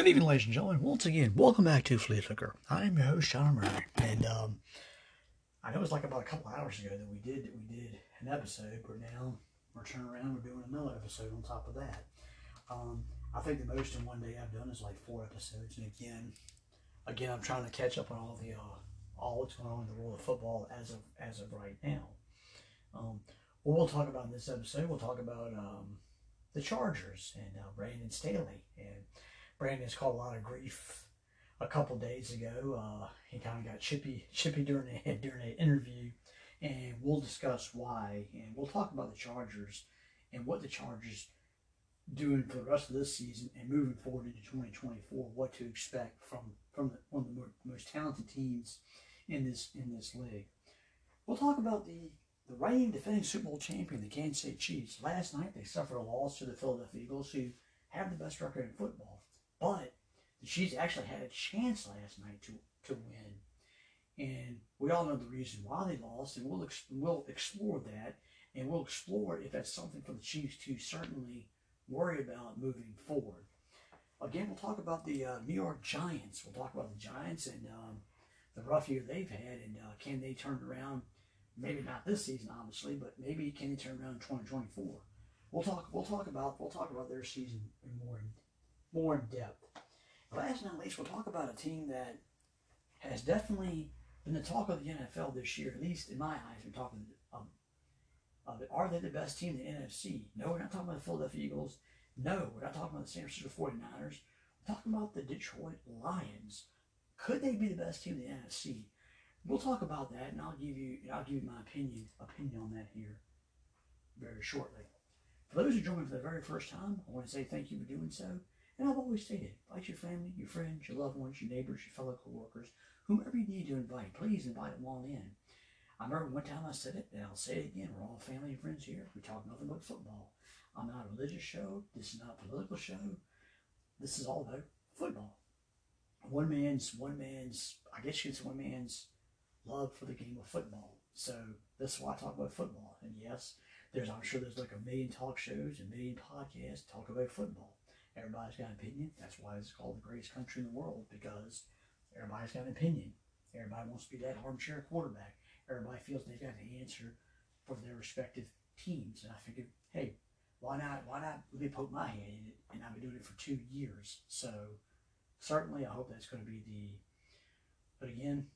Good evening, ladies and gentlemen. Once again, welcome back to Flea Flicker. I'm your host, John Omary, and um, I know it was like about a couple hours ago that we did that we did an episode, but now we're turning around, we're doing another episode on top of that. Um, I think the most in one day I've done is like four episodes, and again, again, I'm trying to catch up on all the uh, all that's going on in the world of football as of as of right now. Um, what we'll talk about in this episode, we'll talk about um, the Chargers and uh, Brandon Staley. And Brandon's caught a lot of grief a couple days ago. Uh, he kind of got chippy, chippy during the, during an interview, and we'll discuss why. And we'll talk about the Chargers and what the Chargers doing for the rest of this season and moving forward into 2024. What to expect from from the, one of the more, most talented teams in this in this league. We'll talk about the the reigning defending Super Bowl champion, the Kansas City Chiefs, last night they suffered a loss to the Philadelphia Eagles, who have the best record in football. But the Chiefs actually had a chance last night to, to win. And we all know the reason why they lost, and we'll, ex- we'll explore that, and we'll explore if that's something for the Chiefs to certainly worry about moving forward. Again, we'll talk about the uh, New York Giants. We'll talk about the Giants and um, the rough year they've had, and uh, can they turn around maybe not this season, obviously, but maybe can they turn around in 2024? We'll talk. We'll talk about. We'll talk about their season in more more in depth. Last but not least, we'll talk about a team that has definitely been the talk of the NFL this year. At least in my eyes, we're talking of, of it. Are they the best team in the NFC? No, we're not talking about the Philadelphia Eagles. No, we're not talking about the San Francisco 49ers. We're talking about the Detroit Lions. Could they be the best team in the NFC? We'll talk about that, and I'll give you I'll give you my opinion opinion on that here very shortly. For those who join me for the very first time, I want to say thank you for doing so. And I've always stated, invite your family, your friends, your loved ones, your neighbors, your fellow coworkers, whomever you need to invite. Please invite them all in. I remember one time I said it, and I'll say it again. We're all family and friends here. We talk nothing but football. I'm not a religious show. This is not a political show. This is all about football. One man's, one man's, I guess you could say one man's love for the game of football. So that's why I talk about football. And yes, there's I'm sure there's like a million talk shows a million podcasts talk about football. Everybody's got an opinion. That's why it's called the greatest country in the world because everybody's got an opinion. Everybody wants to be that armchair quarterback. Everybody feels they've got the answer for their respective teams. And I figured, hey, why not? Why not? Let me poke my hand in it. And I've been doing it for two years. So certainly, I hope that's going to be the. But again,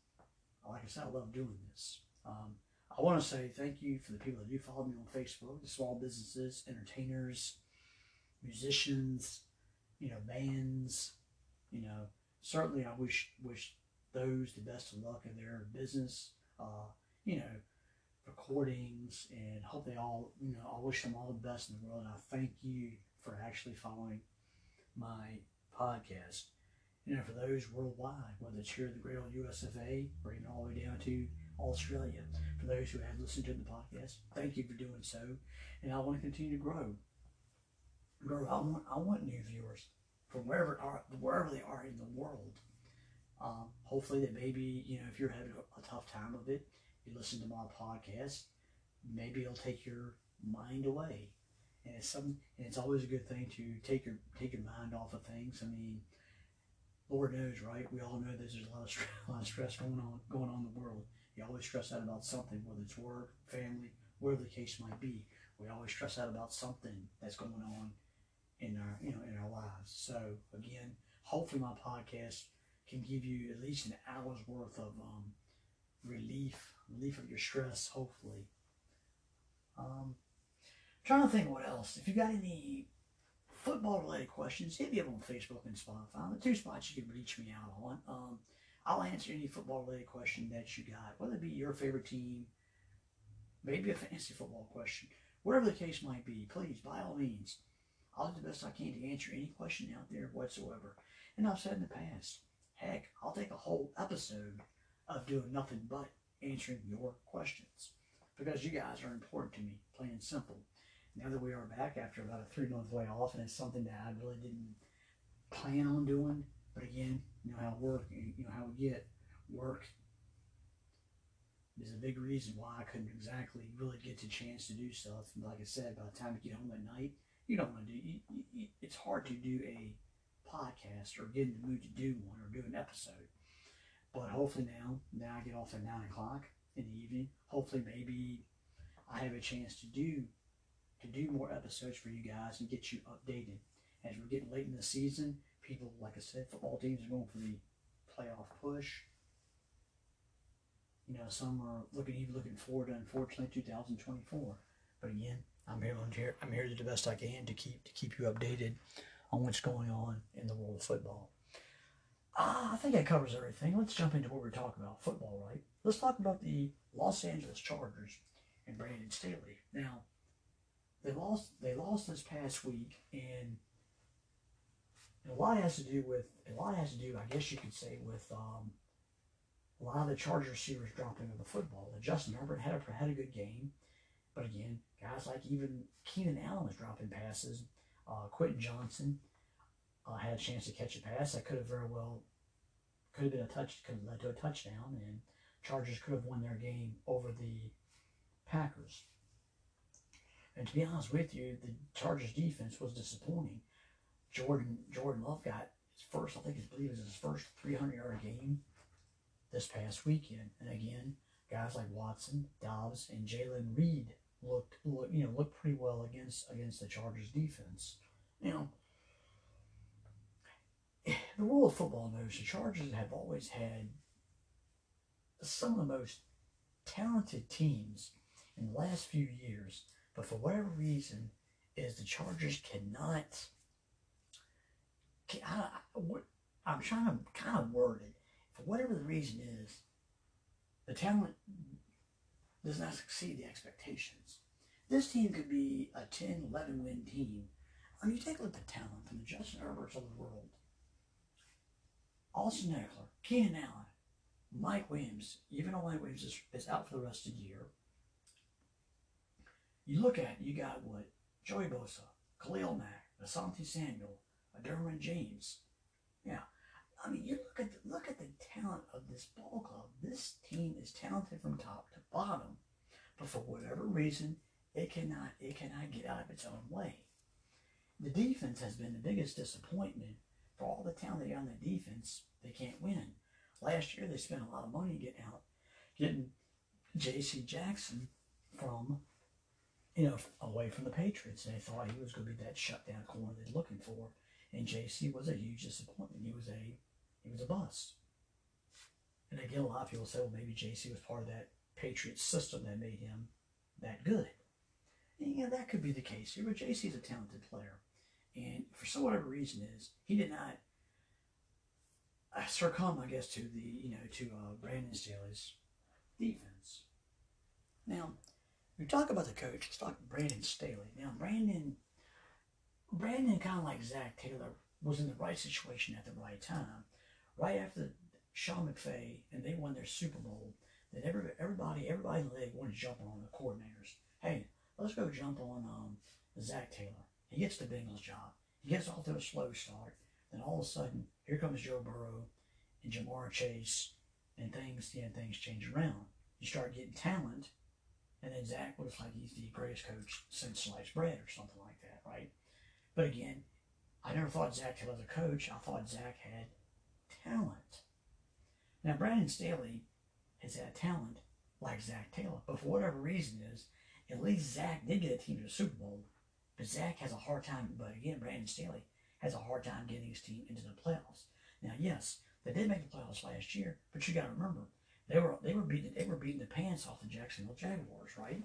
like I said, I love doing this. Um, I want to say thank you for the people that do follow me on Facebook, the small businesses, entertainers, musicians, you know, bands. You know, certainly I wish wish those the best of luck in their business. Uh, you know, recordings, and hope they all. You know, I wish them all the best in the world. And I thank you for actually following my podcast you know, for those worldwide, whether it's here in the great old USFA or even all the way down to Australia. For those who have listened to the podcast, thank you for doing so. And I want to continue to grow. Grow. I want I want new viewers from wherever are wherever they are in the world. Um, hopefully that maybe, you know, if you're having a, a tough time of it, you listen to my podcast, maybe it'll take your mind away. And it's some and it's always a good thing to take your take your mind off of things. I mean, Lord knows, right? We all know there's a lot of stress, a lot of stress going on going on in the world. You always stress out about something, whether it's work, family, whatever the case might be. We always stress out about something that's going on in our you know in our lives. So again, hopefully my podcast can give you at least an hour's worth of um, relief, relief of your stress. Hopefully. Um, trying to think what else. If you got any football related questions, hit me up on Facebook and Spotify. The two spots you can reach me out on. Um, I'll answer any football related question that you got, whether it be your favorite team, maybe a fantasy football question, whatever the case might be. Please, by all means, I'll do the best I can to answer any question out there whatsoever. And I've said in the past, heck, I'll take a whole episode of doing nothing but answering your questions because you guys are important to me, plain and simple now that we are back after about a three month layoff, and it's something that I really didn't plan on doing. But again, you know how work, you know how we get work is a big reason why I couldn't exactly really get the chance to do stuff. Like I said, by the time you get home at night, you don't want to do. You, you, it's hard to do a podcast or get in the mood to do one or do an episode. But hopefully now, now I get off at nine o'clock in the evening. Hopefully maybe I have a chance to do to do more episodes for you guys and get you updated. As we're getting late in the season, people, like I said, football teams are going for the playoff push. You know, some are looking even looking forward to unfortunately 2024. But again, I'm here. I'm here. I'm here to do the best I can to keep to keep you updated on what's going on in the world of football. Uh, I think that covers everything. Let's jump into what we're talking about. Football, right? Let's talk about the Los Angeles Chargers and Brandon Staley. Now, they lost. They lost this past week, and, a lot has to do with a lot has to do, I guess you could say, with um, a lot of the Charger receivers dropping of the football. And Justin Herbert had a had a good game, but again, guys like even Keenan Allen was dropping passes. Uh, Quentin Johnston uh, had a chance to catch a pass that could have very well could have been a touch, could have led to a touchdown, and Chargers could have won their game over the Packers. And to be honest with you, the Chargers defense was disappointing. Jordan Jordan Love got his first, I think, I believe it was his first 300 yard game this past weekend. And again, guys like Watson, Doubs, and Jayden Reed looked, look, you know, looked pretty well against against the Chargers defense. Know, the world of football knows the Chargers have always had some of the most talented teams in the last few years, but for whatever reason, is the Chargers cannot. Can, I, I'm trying to kind of word it. For whatever the reason is, the talent does not exceed the expectations. This team could be a 10, 11 win team. Mean, you take a look at the talent from the Justin Herberts of the world. Austin Ekeler, Keenan Allen, Mike Williams, even though Mike Williams is, is out for the rest of the year, you look at you got what Joey Bosa, Khalil Mack, Asante Samuel, Derwin James. I mean you look at the, look at the talent of this ball club. This team is talented from top to bottom, but for whatever reason, it cannot it cannot get out of its own way. The defense has been the biggest disappointment for all the talent they got on the defense. They can't win. Last year they spent a lot of money getting out, getting J.C. Jackson from you know, away from the Patriots. They thought he was going to be that shutdown corner they're looking for. And JC was a huge disappointment. He was a he was a bust. And again, a lot of people say, well, maybe JC was part of that Patriots system that made him that good. And yeah, that could be the case here, but JC's a talented player. And for some whatever reason is, he did not succumb, I guess, to the, you know, to uh, Brandon Staley's defense. Now, we talk about the coach. Let's talk Brandon Staley. Now, Brandon, Brandon, kind of like Zac Taylor, was in the right situation at the right time. Right after Sean McVay and they won their Super Bowl, then every, everybody, everybody in the league wanted to jump on the coordinators. Hey, let's go jump on um, Zac Taylor. He gets the Bengals job. He gets off to a slow start. Then all of a sudden, here comes Joe Burrow and Ja'Marr Chase, and things, yeah, things change around. You start getting talent and then Zach looks like he's the greatest coach since sliced bread or something like that, right? But again, I never thought Zac Taylor was a coach. I thought Zach had talent. Now, Brandon Staley has had talent like Zac Taylor, but for whatever reason is, at least Zach did get a team to the Super Bowl. But Zach has a hard time, but again, Brandon Staley has a hard time getting his team into the playoffs. Now, yes, they did make the playoffs last year, but you got to remember, they were they were beating they were beating the pants off the Jacksonville Jaguars, right?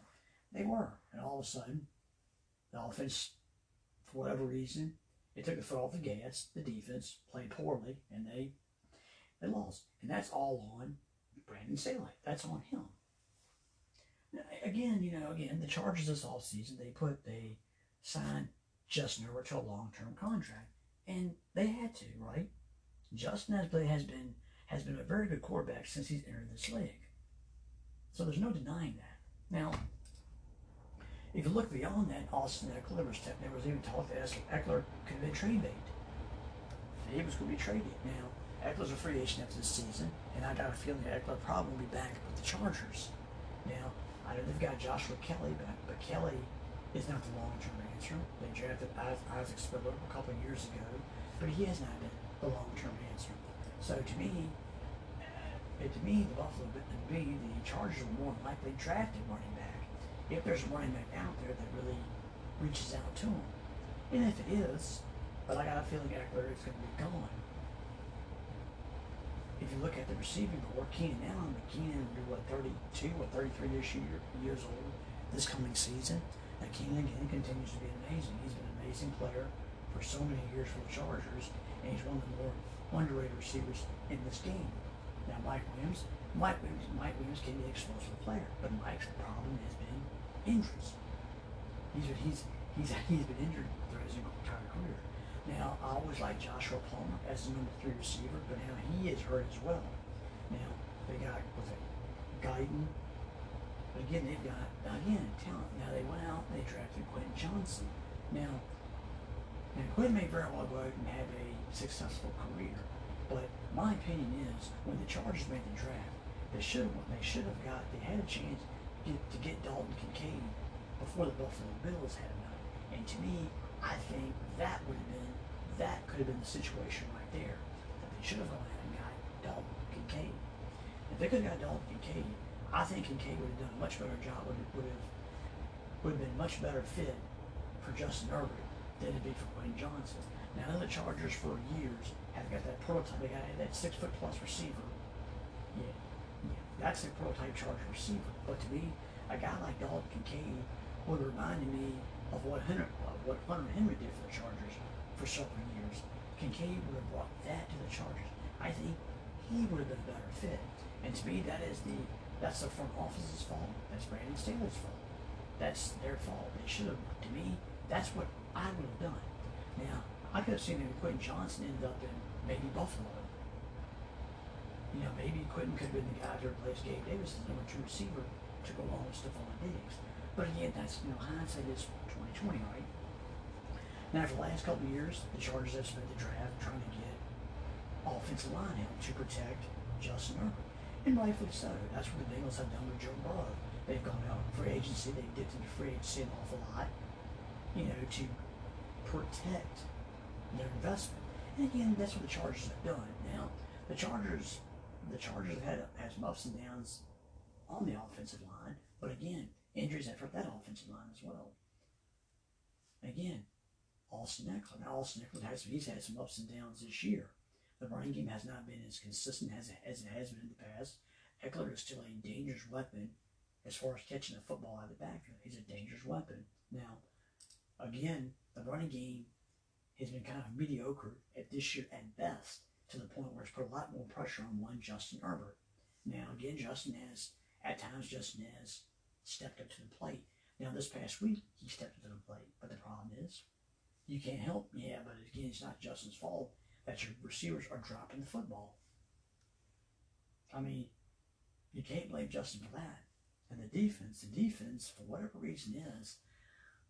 They were, and all of a sudden, the offense, for whatever reason, it took the foot off the gas. The defense played poorly, and they they lost, and that's all on Brandon Staley. That's on him. Now, again, you know, again, the Chargers this off season they put they signed Justin Herbert to a long term contract, and they had to, right? Justin has, has been has been a very good quarterback since he's entered this league. So there's no denying that. Now, if you look beyond that, Austin Ekeler was, there was even talk that Ekeler could have been trade bait. He was going to be traded. Now, Ekeler's a free agent after this season, and I got a feeling that Ekeler probably will be back with the Chargers. Now, I know they've got Joshua Kelley back, but Kelly is not the long-term answer. They drafted Isaiah Spiller a couple of years ago. but he has not been the long-term answer. So to me, uh, to me, the Buffalo, to me, the Chargers are more likely drafted running back if there's back out there that really reaches out to him. And if it is, but I got a feeling Ekeler is going to be gone. If you look at the receiving corps, Keenan Allen, Keenan will be what 32 or 33 this year, years old this coming season. Now Keenan again continues to be amazing. He's been an amazing player for so many years for the Chargers, and he's one of the more underrated receivers in this game. Now Mike Williams, Mike Williams, Mike Williams can be an explosive player, but Mike's problem has been injuries. He's he's he's he's been injured throughout his entire career. Now, I always like Joshua Palmer as the number three receiver, but now he is hurt as well. Now, they got, was it Guyton? But again, they've got, again, talent. Now, they went out and they drafted Quentin Johnston. Now, now Quentin may very well go out and have a successful career, but my opinion is when the Chargers made the draft, they should have they should have got they had a chance get, to get Dalton Kincaid before the Buffalo Bills had him. And to me, I think that would have been that could have been the situation right there. That they should have gone ahead and got Dalton Kincaid. If they could have got Dalton Kincaid, I think Kincaid would have done a much better job. Would have, would have would have been much better fit for Justin Herbert than to be for Wayne Johnson. Now, the Chargers for years have got that prototype. They got that six foot plus receiver. Yeah, that's a prototype Charger receiver. But to me, a guy like Dalton Kincaid would remind me of what Hunter, what Hunter Henry did for the Chargers for several years. Kincaid would have brought that to the Chargers. I think he would have been a better fit. And to me, that is the that's the front office's fault. That's Brandon Staley's fault. That's their fault. They should have. To me, that's what I would have done. Now, I could have seen maybe Quentin Johnston end up in maybe Buffalo. You know, maybe Quentin could have been the guy to replace Gabe Davis as the number two receiver to go along with Stefon Diggs. But again, that's you know hindsight is twenty twenty, right? Now, for the last couple of years, the Chargers have spent the draft trying to get offensive line help to protect Justin Herbert. And rightfully so. That's what the Bengals have done with Joe Burrow. They've gone out for agency. They've dipped into free agency an awful lot, you know, to protect their investment. And again, that's what the Chargers have done. Now, the Chargers, the Chargers have had, had some ups and downs on the offensive line, but again, injuries have hurt that offensive line as well. Again, Austin Ekeler. Now, Austin Ekeler has he's had some ups and downs this year. The running game has not been as consistent as it, as it has been in the past. Ekeler is still a dangerous weapon as far as catching the football out of the backfield. He's a dangerous weapon. Now, again, the running game has been kind of mediocre at this year at best, to the point where it's put a lot more pressure on one Justin Herbert. Now, again, Justin has at times Justin has stepped up to the plate. Now, this past week, he stepped up to the plate, but the problem is you can't help. Yeah, but again, it's not Justin's fault that your receivers are dropping the football. I mean, you can't blame Justin for that. And the defense, the defense, for whatever reason is,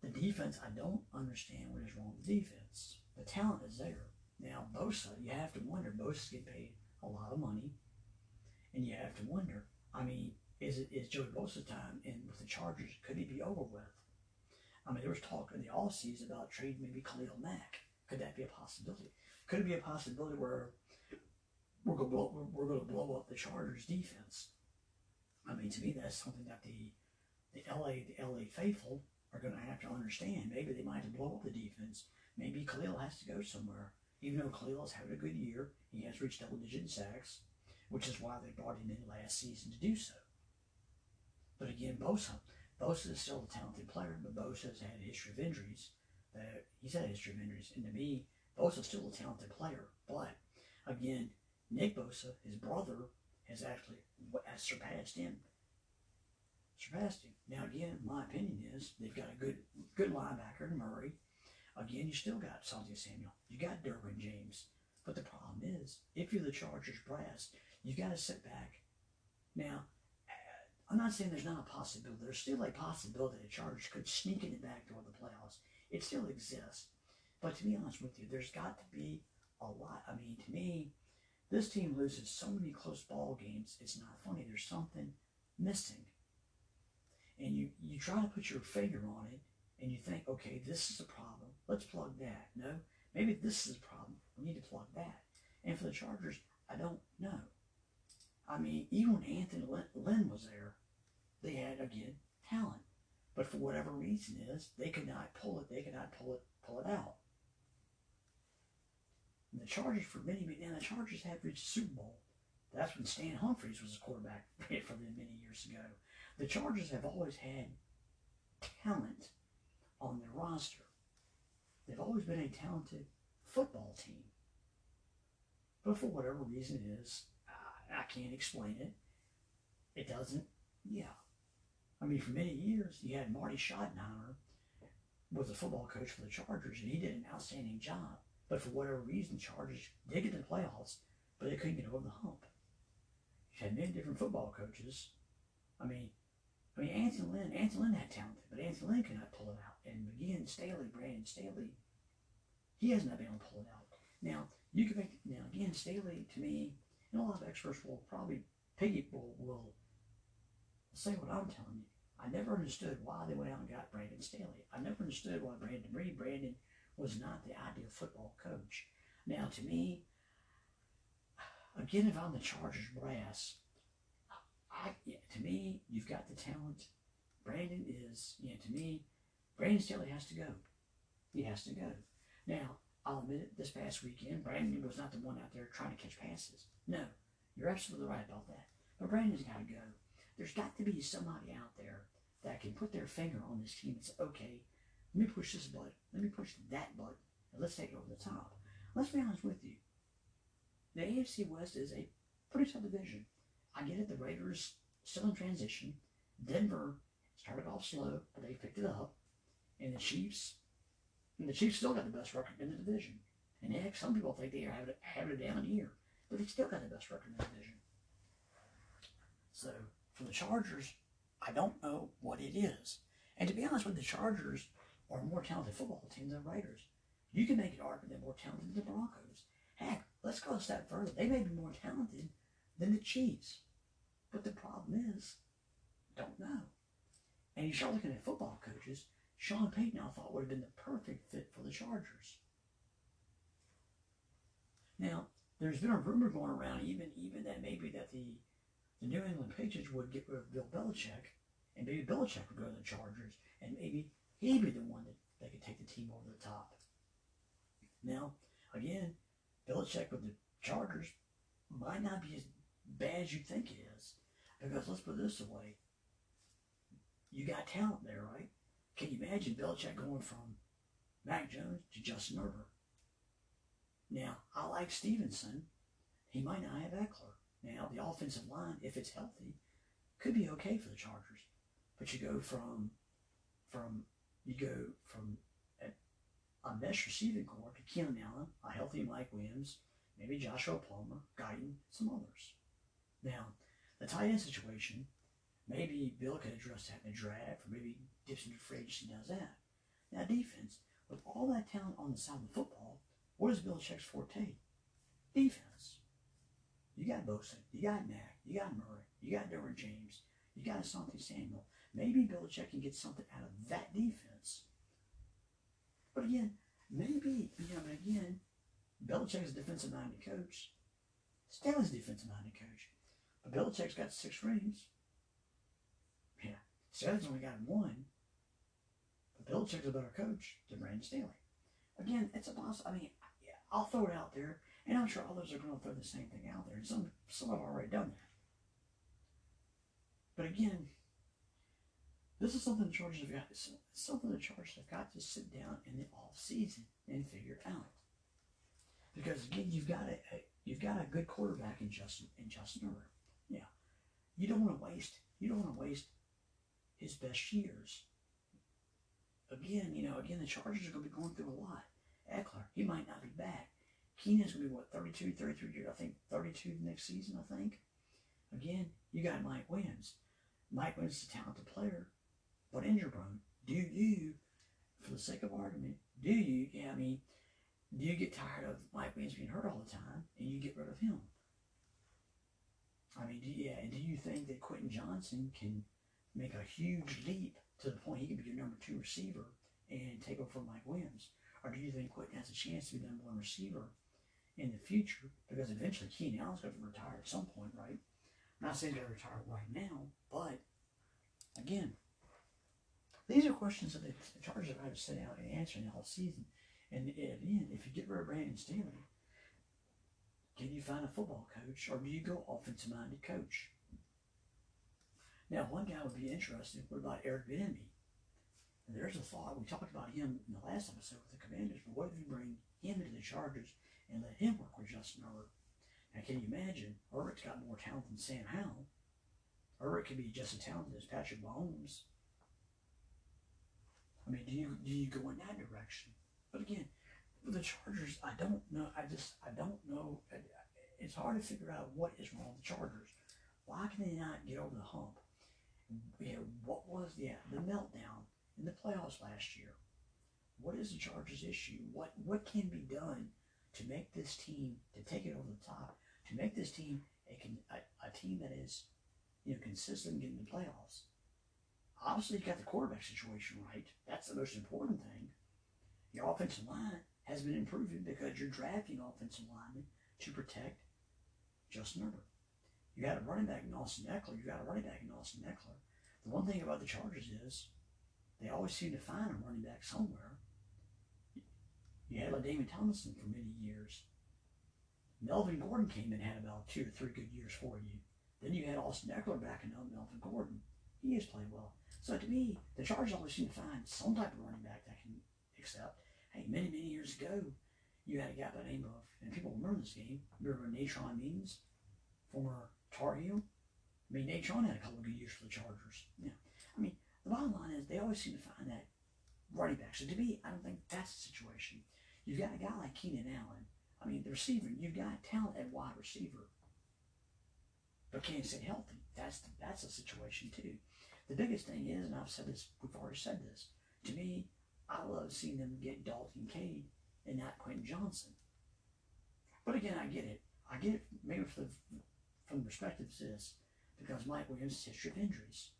the defense, I don't understand what is wrong with the defense. The talent is there. Now, Bosa, you have to wonder, Bosa's getting paid a lot of money. And you have to wonder, I mean, is it is Joey Bosa's time in with the Chargers, could he be over with? I mean, there was talk in the all season about trading maybe Khalil Mack. Could that be a possibility? Could it be a possibility where we're going to blow, we're going to blow up the Chargers defense? I mean, to me, that's something that the the LA the LA faithful are going to have to understand. Maybe they might have blow up the defense. Maybe Khalil has to go somewhere. Even though has had a good year, he has reached double digit sacks, which is why they brought him in last season to do so. But again, Bosa, Bosa is still a talented player, but Bosa has had a history of injuries. That he's had a history of injuries, and to me, Bosa's still a talented player. But again, Nick Bosa, his brother, has actually has surpassed him. Surpassed him. Now again, my opinion is they've got a good good linebacker in Murray. Again, you still got Asante Samuel. You got Derwin James. But the problem is, if you're the Chargers brass, you've got to sit back. Now, I'm not saying there's not a possibility. There's still a possibility the Chargers could sneak in the back door of the playoffs. It still exists. But to be honest with you, there's got to be a lot. I mean, to me, this team loses so many close ball games. It's not funny. There's something missing. And you, you try to put your finger on it and you think, okay, this is a problem. Let's plug that. No, maybe this is a problem. We need to plug that. And for the Chargers, I don't know. I mean, even when Anthony Lynn was there, they had again talent, but for whatever reason is they could not pull it. They could not pull it pull it out. And the Chargers for many many now the Chargers have reached Super Bowl. That's when Stan Humphries was a quarterback for them many years ago. The Chargers have always had talent on their roster. They've always been a talented football team. But for whatever reason it is, I, can't explain it. It doesn't, yeah. I mean, for many years, you had Marty Schottenheimer was the football coach for the Chargers, and he did an outstanding job. But for whatever reason, Chargers did get to the playoffs, but they couldn't get over the hump. You had many different football coaches. I mean, I mean, Anthony Lynn, Anthony Lynn had talent, but Anthony Lynn could not pull it out. And again, Staley, Brandon Staley, he has not been able to pull it out. Now, you can make, now again, Staley, to me, and a lot of experts will probably, Piggy will, will say what I'm telling you. I never understood why they went out and got Brandon Staley. I never understood why Brandon Brady Brandon was not the ideal football coach. Now, to me, again, if I'm the Chargers brass, I, to me, you've got the talent. Brandon is, yeah, to me, Brandon Staley has to go. He has to go. Now, I'll admit it, this past weekend, Brandon was not the one out there trying to catch passes. No, you're absolutely right about that. But Brandon's got to go. There's got to be somebody out there that can put their finger on this team and say, okay, let me push this button. Let me push that button. And let's take it over the top. Let's be honest with you. The AFC West is a pretty tough division. I get it. The Raiders still in transition. Denver started off slow, but they picked it up. And the Chiefs, and the Chiefs still got the best record in the division. And heck, some people think they are having, having a down year, but they still got the best record in the division. So for the Chargers, I don't know what it is. And to be honest with the Chargers are a more talented football team than the Raiders. You can make an argument they're more talented than the Broncos. Heck, let's go a step further. They may be more talented than the Chiefs. But the problem is, don't know. And you start looking at football coaches, Sean Payton I thought would have been the perfect fit for the Chargers. Now, there's been a rumor going around even even that maybe that the the New England Patriots would get rid of Bill Belichick, and maybe Belichick would go to the Chargers, and maybe he'd be the one that, that could take the team over the top. Now, again, Belichick with the Chargers might not be as bad as you think it is. Because let's put this away. You got talent there, right? Can you imagine Belichick going from Mac Jones to Justin Herbert? Now, I like Stevenson. He might not have Ekeler. Now, the offensive line, if it's healthy, could be okay for the Chargers. But you go from from you go from a, a mesh receiving corps to Keenan Allen, a healthy Mike Williams, maybe Joshua Palmer, Guyton, some others. Now, the tight end situation, maybe Bill could address that in the draft, or maybe free agency and does that. Now, defense, with all that talent on the side of the football, what is Belichick's forte? Defense. You got Bosa, you got Mack, you got Murray, you got Derwin James, you got Asante Samuel. Maybe Bill Belichick can get something out of that defense. But again, maybe, you know, again, Belichick's a defensive minded coach. Staley's a defensive minded coach. But Belichick's got six rings. Yeah. Staley's only got one. Belichick's a better coach than Brandon Staley. Again, it's a boss. I mean, I'll throw it out there. And I'm sure others are going to throw the same thing out there. And some, some have already done that. But again, this is something the Chargers have got. Something the Chargers have got to sit down in the off season and figure out. Because again, you've got a, a you've got a good quarterback in Justin in Justin Herbert. Yeah, you don't want to waste you don't want to waste his best years. Again, you know, again, the Chargers are going to be going through a lot. Ekeler, he might not be back. Keenan's going to be, what, 32, 33 years? I think 32 next season, I think. Again, you got Mike Williams. Mike Williams is a talented player, but injury prone. Do you, for the sake of argument, do you, yeah, I mean, do you get tired of Mike Williams being hurt all the time and you get rid of him? I mean, do yeah, and do you think that Quentin Johnston can make a huge leap to the point he could be your number two receiver and take over from Mike Williams? Or do you think Quentin has a chance to be the number one receiver in the future? Because eventually Keenan Allen's going to retire at some point, right? I'm not saying they're retire right now, but again, these are questions that the Chargers have had to sit out and answer in the whole season. And again, if you get rid of Brandon Staley, can you find a football coach or do you go offensive minded coach? Now, one guy would be interesting. What about Eric Bieniemy? And there's a thought. We talked about him in the last episode with the Commanders, but what if you bring him into the Chargers and let him work with Justin Herbert? Now, can you imagine? Herbert's got more talent than Sam Howell. Herbert could be just as talented as Patrick Mahomes. I mean, do you do you go in that direction? But again, the Chargers, I don't know. I just I don't know. It's hard to figure out what is wrong with the Chargers. Why can they not get over the hump? Know, what was the the meltdown in the playoffs last year? What is the Chargers' issue? What what can be done to make this team to take it over the top? To make this team a a, a team that is you know consistent in getting the playoffs. Obviously, you got the quarterback situation right. That's the most important thing. Your offensive line has been improving because you're drafting offensive linemen to protect Justin Herbert. You got a running back in Austin Ekeler. You got a running back in Austin Ekeler. The one thing about the Chargers is they always seem to find a running back somewhere. You had David Tomlinson for many years. Melvin Gordon came in and had about two or three good years for you. Then you had Austin Ekeler backing up Melvin Gordon. He has played well. So to me, the Chargers always seem to find some type of running back that can accept. Hey, many, many years ago, you had a guy by the name of, and people remember this game, remember Natron Means, former Tar Heel? I mean, Natron had a couple of good years for the Chargers. Yeah. I mean, the bottom line is they always seem to find that running back. So to me, I don't think that's the situation. You've got a guy like Keenan Allen. I mean, the receiver, you've got talent at wide receiver. But can't stay healthy. That's the, that's a situation too. The biggest thing is, and I've said this, we've already said this, to me, I love seeing them get Dalton Cade and not Quentin Johnston. But again, I get it. I get it maybe for the, from the perspective of this, because Mike Williams' history of injuries.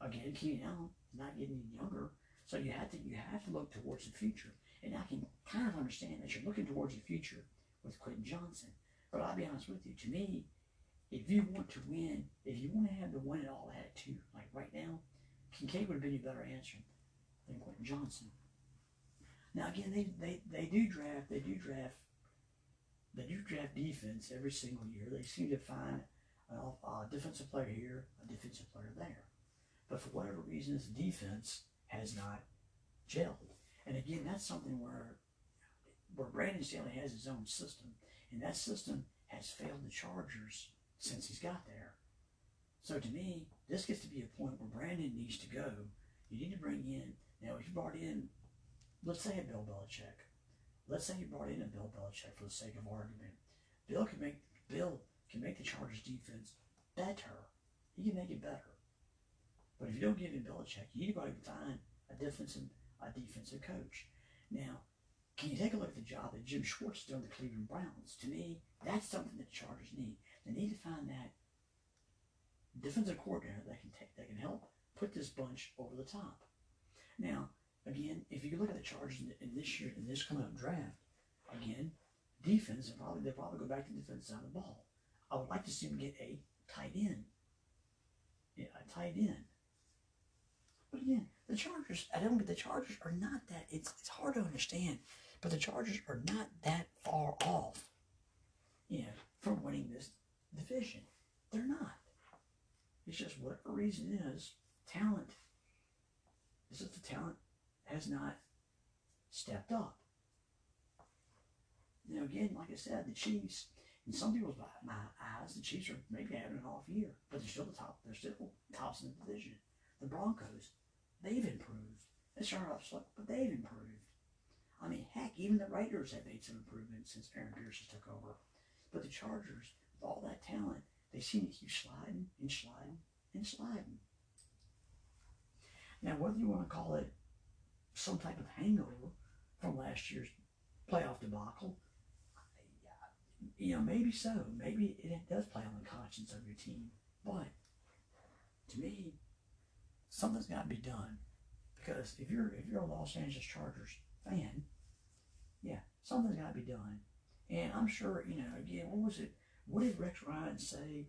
Again, Keenan Allen is not getting any younger, so you have to you have to look towards the future. And I can kind of understand that you're looking towards the future with Quentin Johnston. But I'll be honest with you, to me, if you want to win, if you want to have the win it all attitude, like right now, Kincaid would have been a better answer than Quentin Johnston. Now again, they, they, they do draft, they do draft, they do draft defense every single year. They seem to find a, defensive player here, a defensive player there. But for whatever reason, this defense has not gelled. And again, that's something where where Brandon Staley has his own system, and that system has failed the Chargers since he's got there. So to me, this gets to be a point where Brandon needs to go. You need to bring in now. If you brought in, let's say a Bill Belichick. Let's say you brought in a Bill Belichick for the sake of argument. Bill can make Bill can make the Chargers defense better. He can make it better. But if you don't give him Belichick, you need to find a defensive a defensive coach. Now, can you take a look at the job that Jim Schwartz done the Cleveland Browns? To me, that's something that the Chargers need. They need to find that defensive coordinator that can take that can help put this bunch over the top. Now, again, if you look at the Chargers in, in this year in this coming up draft, again, defense and probably they probably go back to defense of the ball. I would like to see them get a tight end. Yeah, a tight end. But again, the Chargers, I don't get the Chargers are not that it's it's hard to understand, but the Chargers are not that far off, you know, from winning this division. They're not. It's just whatever reason is, talent. This is the talent has not stepped up. Now again, like I said, the Chiefs, in some people's my eyes, the Chiefs are maybe having an off year, but they're still the top. They're still tops in the division. The Broncos, they've improved. They started off slow, but they've improved. I mean, heck, even the Raiders have made some improvements since Aaron Pierce took over. But the Chargers, with all that talent, they seem to keep sliding and sliding and sliding. Now, whether you want to call it some type of hangover from last year's playoff debacle, you know, maybe so. Maybe it does play on the conscience of your team. But to me, something's got to be done because if you're if you're a Los Angeles Chargers fan, yeah, something's got to be done. And I'm sure, you know, again, what was it? What did Rex Ryan say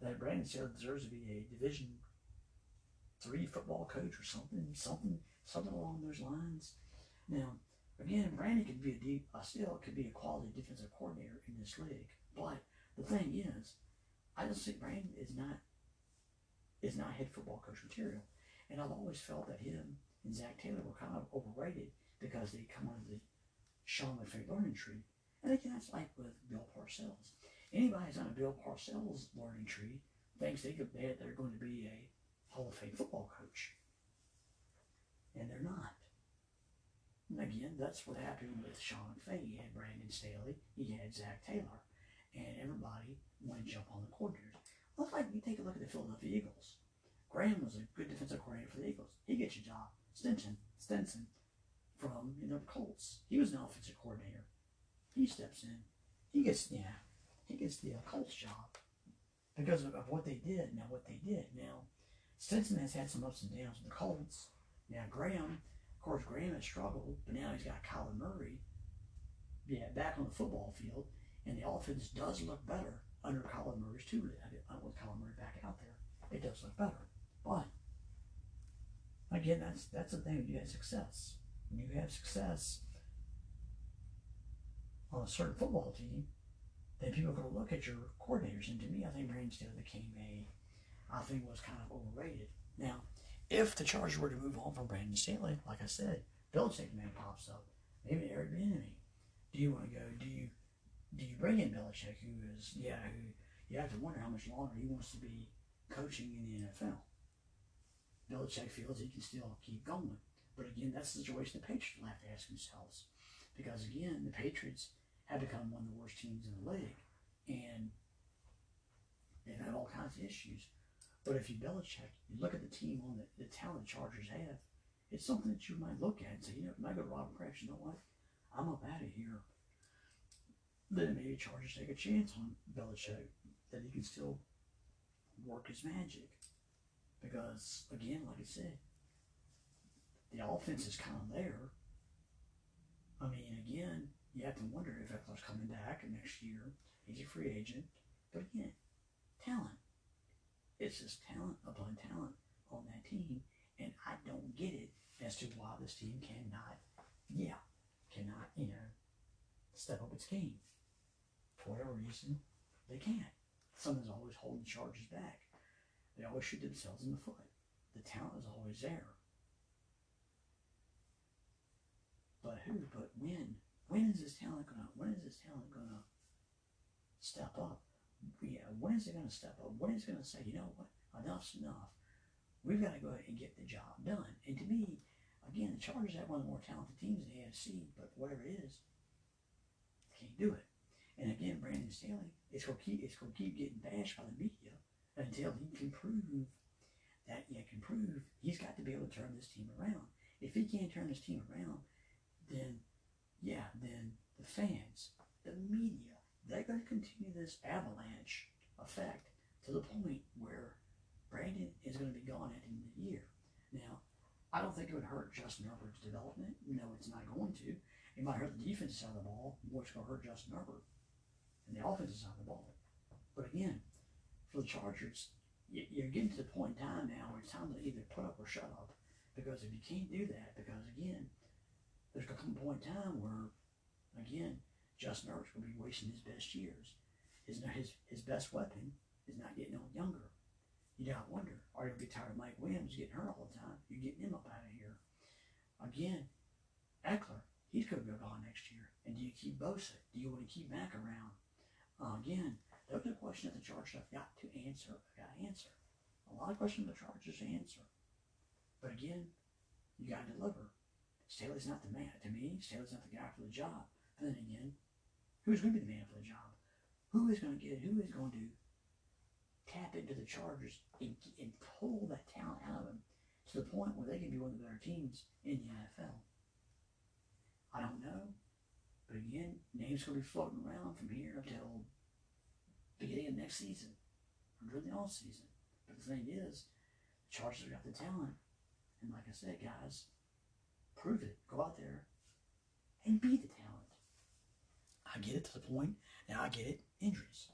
that Brandon Staley deserves to be a Division three football coach or something, something, something along those lines? Now, again, Brandon could be a deep, still could be a quality defensive coordinator in this league. But the thing is, I just think Brandon is not is not head football coach material. And I've always felt that him and Zac Taylor were kind of overrated because they come under the Sean McVay learning tree. And again, that's like with Bill Parcells. Anybody who's on a Bill Parcells learning tree thinks they could bet they're going to be a Hall of Fame football coach. And they're not. Again, that's what happened with Sean McVay. He had Brandon Staley, he had Zac Taylor, and everybody wanted to jump on the coordinators. Well, like you take a look at the Philadelphia Eagles. Graham was a good defensive coordinator for the Eagles. He gets your job. Stinson, Stinson from you know Colts. He was an offensive coordinator. He steps in. He gets yeah, he gets the uh, Colts job because of, of, what they did. Now what they did. Now Stinson has had some ups and downs with the Colts. Now Graham, of course, Graham has struggled, but now he's got Kyler Murray. Yeah, back on the football field, and the offense does look better under Kyler Murray's tutelage. I want Kyler Murray back out there. It does look better. But again, that's that's the thing when you have success. When you have success on a certain football team, then people are going to look at your coordinators. And to me, I think Brandon Staley became a, I think was kind of overrated. Now, if the Chargers were to move on from Brandon Staley, like I said, Belichick man pops up. Maybe Eric Bieniemy. Do you want to go? Do you do you bring in Belichick, who is yeah, who you have to wonder how much longer he wants to be coaching in the NFL. Belichick feels he can still keep going. But again, that's the situation the Patriots will have to ask themselves. Because again, the Patriots have become one of the worst teams in the league. And they've had all kinds of issues. But if you Belichick, you look at the team on the, the talent Chargers have, it's something that you might look at and say, you know, might go to Robert Kraft, you know what? I'm up out of here. Then maybe Chargers take a chance on Belichick that he can still work his magic. Because, again, like I said, the offense is kind of there. I mean, again, you have to wonder if Ekeler's coming back next year. He's a free agent. But again, talent. It's just talent upon talent on that team. And I don't get it as to why this team cannot, yeah, cannot, you know, step up its game. For whatever reason, they can't. Something's always holding charges back. They always shoot themselves in the foot. The talent is always there. But who? But when? When is this talent gonna? When is this talent gonna step up? Yeah. When is it gonna step up? When is it gonna say, you know what? Enough's enough. We've got to go ahead and get the job done. And to me, again, the Chargers have one of the more talented teams in the AFC, but whatever it is, can't do it. And again, Brandon Staley, it's gonna keep it's gonna keep getting bashed by the media until he can prove that he can prove he's got to be able to turn this team around. If he can't turn this team around, then yeah, then the fans, the media, they're going to continue this avalanche effect to the point where Brandon is going to be gone at the end of the year. Now, I don't think it would hurt Justin Herbert's development. No, it's not going to. It might hurt the defensive side of the ball more it's going to hurt Justin Herbert and the offensive side of the ball. But again, for the Chargers, you're getting to the point in time now where it's time to either put up or shut up. Because if you can't do that, because again, there's going to come a point in time where, again, Justin Herbert's going to be wasting his best years. His, his, his best weapon is not getting on younger. You got to wonder, are you going to be tired of Mike Williams getting hurt all the time? You're getting him up out of here. Again, Ekeler, he's going to go gone next year. And do you keep Bosa? Do you want to keep Mack around? Uh, again, those are the questions that the Chargers have got to answer. I Got to answer. A lot of questions the Chargers answer. But again, you got to deliver. Staley's not the man. To me, Staley's not the guy for the job. But then again, who's going to be the man for the job? Who is going to get? it? Who is going to tap into the Chargers and, and pull that talent out of them to the point where they can be one of the better teams in the NFL? I don't know. But again, names going to be floating around from here until beginning of next season or during the off season. But the thing is, the Chargers have got the talent. And like I said, guys, prove it. Go out there and be the talent. I get it to the point. Now I get it. Injuries.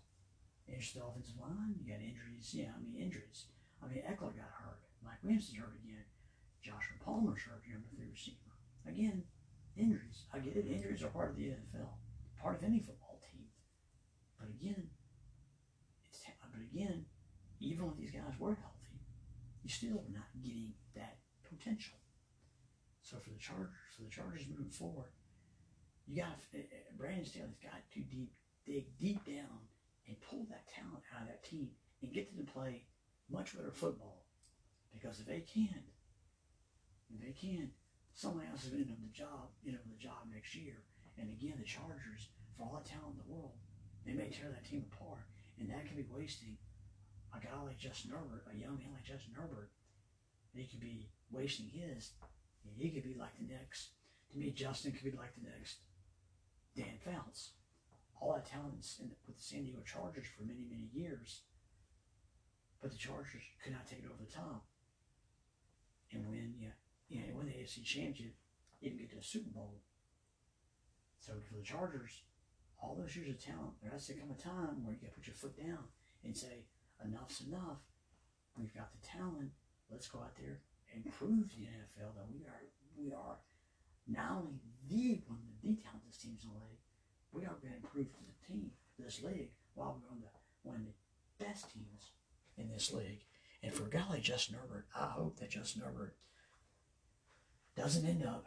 Injuries to the offensive line. You got injuries. Yeah, I mean injuries. I mean Ekeler got hurt. Mike Williamson's hurt again. Joshua Palmer's hurt. Your number three receiver. Again, injuries. I get it. Injuries are part of the NFL. Part of any football team. But again, it's but again, even when these guys were healthy, you still are not getting that potential. So for the Chargers, for the Chargers moving forward, you got eh, eh, Brandon Staley's got to deep dig deep down and pull that talent out of that team and get them to play much better football. Because if they can't, if they can't, somebody else is going to end up the job, you know, the job next year. And again, the Chargers, for all the talent in the world, they may tear that team apart, and that could be wasting a guy like Justin Herbert, a young man like Justin Herbert. He could be wasting his. He could be like the next. To me, Justin could be like the next Dan Fouts. All that talent with the San Diego Chargers for many, many years, but the Chargers could not take it over the top and win. Yeah, you know, win the AFC Championship, even get to the Super Bowl. So for the Chargers, all those years of talent, there has to come a time where you got to put your foot down and say, enough's enough. We've got the talent. Let's go out there and prove to the NFL that we are we are not only the one of the talented teams in the league, we are going to prove to the team, this league, while we're on the one of the best teams in this league. And for like Justin Herbert, I hope that Justin Herbert doesn't end up,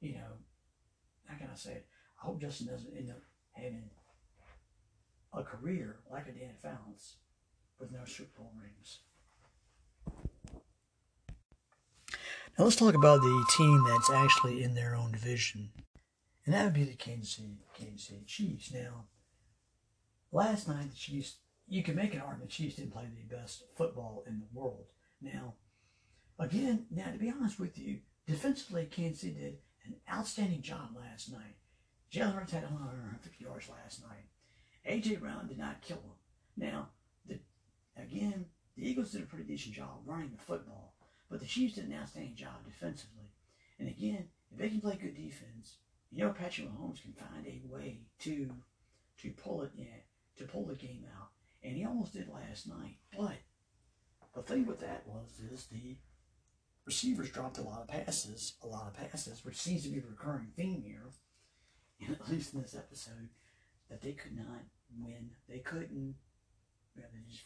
you know, how can I say it? I hope Justin doesn't end up having a career like a Dan Fouts with no Super Bowl rings. Now let's talk about the team that's actually in their own division, and that would be the Kansas City, Kansas City Chiefs. Now, last night the Chiefs, you can make an argument Chiefs didn't play the best football in the world. Now, again, now to be honest with you, defensively Kansas City did an outstanding job last night. Jalen Hurts had 150 yards last night. A.J. Brown did not kill him. Now, the, again, the Eagles did a pretty decent job running the football, but the Chiefs did an outstanding job defensively. And again, if they can play good defense, you know Patrick Mahomes can find a way to to pull it in, to pull the game out. And he almost did last night. But the thing with that was is the receivers dropped a lot of passes, a lot of passes, which seems to be a recurring theme here, at least in this episode, that they could not win. They couldn't,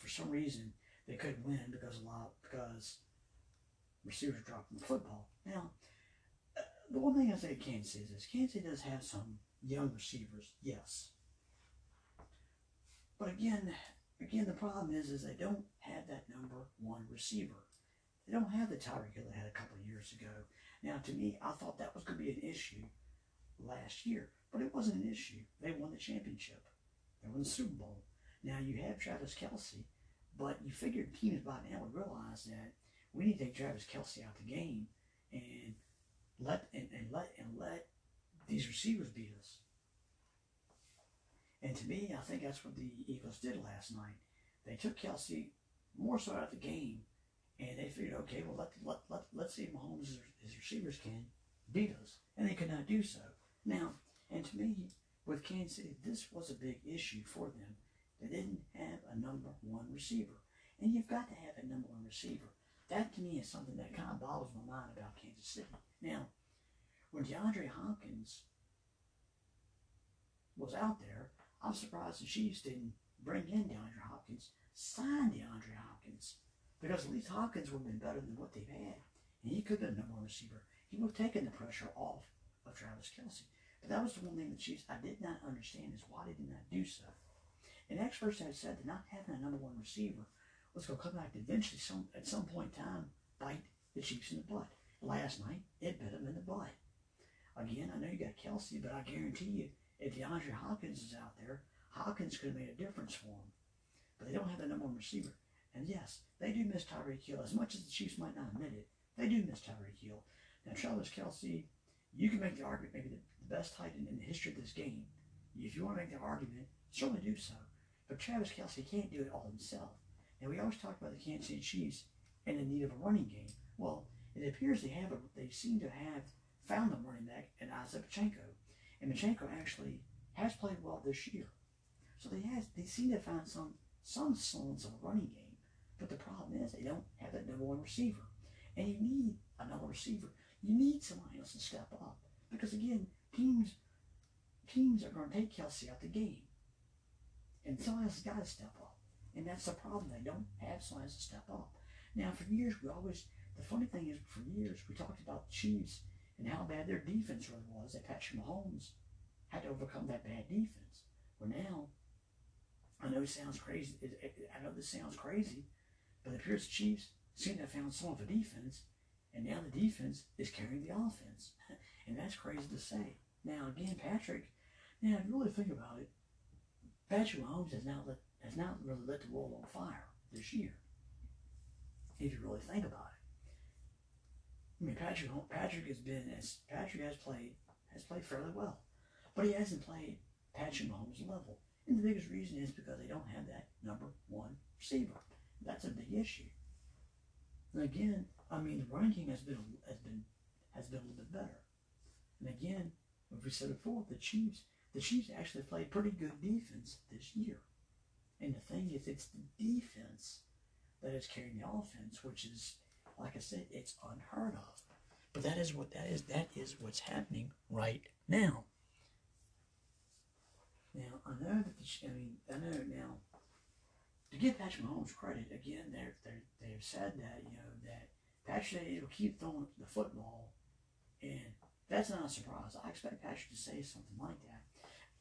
for some reason, they couldn't win because a lot, because receivers dropped the football. Now, uh, the one thing I say Kansas City is Kansas City does have some young receivers, yes. But again, again, the problem is, is they don't have that number one receiver. They don't have the Tyreek Hill they had a couple of years ago. Now, to me, I thought that was going to be an issue last year, but it wasn't an issue. They won the championship. They won the Super Bowl. Now you have Travis Kelce, but you figured teams by now would realize that we need to take Travis Kelce out the game and let and, and let and let these receivers beat us. And to me, I think that's what the Eagles did last night. They took Kelce more so out of the game, and they figured, okay, well, let, let, let, let's see if Mahomes' his receivers can beat us. And they could not do so. Now, and to me, with Kansas City, this was a big issue for them. They didn't have a number one receiver. And you've got to have a number one receiver. That to me is something that kind of boggles my mind about Kansas City. Now, when DeAndre Hopkins was out there, I'm surprised the Chiefs didn't bring in DeAndre Hopkins, sign DeAndre Hopkins. Because at least Hopkins would have been better than what they've had. And he could have been a number one receiver. He would have taken the pressure off of Travis Kelce. But that was the one thing the Chiefs I did not understand is why they did not do so. And experts have said that not having a number one receiver going to come back eventually, some at some point in time, bite the Chiefs in the butt. Last night, it bit them in the butt. Again, I know you got Kelce, but I guarantee you, if DeAndre Hopkins is out there, Hopkins could have made a difference for them. But they don't have a number one receiver. And yes, they do miss Tyreek Hill. As much as the Chiefs might not admit it, they do miss Tyreek Hill. Now, Travis Kelce, you can make the argument maybe the best tight end in the history of this game. If you want to make the argument, certainly do so. But Travis Kelce can't do it all himself. And we always talk about the Kansas City Chiefs and the need of a running game. Well, it appears they have a, they seem to have found a running back in Isaac Pacheco. And Pacheco actually has played well this year. So they has they seem to have found some some semblance of a running game. But the problem is they don't have that number one receiver. And you need another receiver. You need somebody else to step up. Because again, teams teams are going to take Kelce out the game. And somebody else has got to step up. And that's the problem. They don't have else to step up. Now, for years, we always, the funny thing is, for years, we talked about the Chiefs and how bad their defense really was. That Patrick Mahomes had to overcome that bad defense. Well, now, I know it sounds crazy. It, it, I know this sounds crazy, but the Chiefs seem to have found some of a defense, and now the defense is carrying the offense. and that's crazy to say. Now, again, Patrick, now, if you really think about it, Patrick Mahomes has now, let, has not really lit the world on fire this year. If you really think about it. I mean, Patrick, Patrick has been, as Patrick has played, has played fairly well. But he hasn't played Patrick Mahomes' level. And the biggest reason is because they don't have that number one receiver. That's a big issue. And again, I mean, the running game has been has been has been a little bit better. And again, as we said before, the Chiefs the Chiefs actually played pretty good defense this year. And the thing is, it's the defense that is carrying the offense, which is, like I said, it's unheard of. But that is what that is. That is what's happening right now. Now I know that the, I mean I know now to give Patrick Mahomes credit again, they're, they're they've said that you know that Patrick will keep throwing the football, and that's not a surprise. I expect Patrick to say something like that.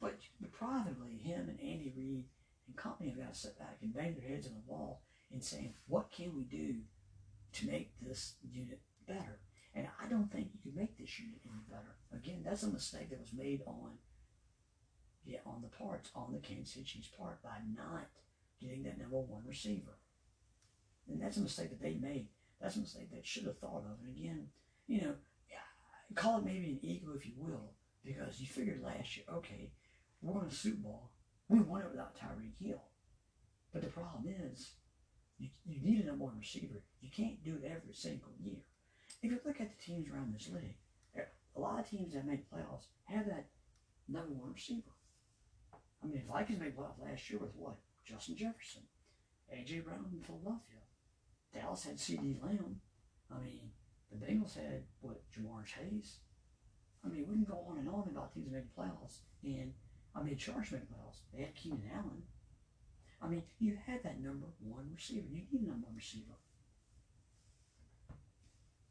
But, but privately, him and Andy Reid and company have got to sit back and bang their heads on the wall and saying, what can we do to make this unit better? And I don't think you can make this unit any better. Again, that's a mistake that was made on yeah, on the parts, on the Kansas City Chiefs part by not getting that number one receiver. And that's a mistake that they made. That's a mistake they should have thought of. And again, you know, call it maybe an ego if you will, because you figured last year, okay, we're going to Super Bowl. We won it without Tyreek Hill. But the problem is, you, you need a number one receiver. You can't do it every single year. If you look at the teams around this league, a lot of teams that make playoffs have that number one receiver. I mean, the Vikings made playoffs last year with what? Justin Jefferson, A.J. Brown in Philadelphia. Dallas had CeeDee Lamb. I mean, the Bengals had, what, Ja'Marr Chase? I mean, we can go on and on about teams making playoffs. And I mean, Chargers made playoffs. They had Keenan Allen. I mean, you had that number one receiver. You need a number one receiver.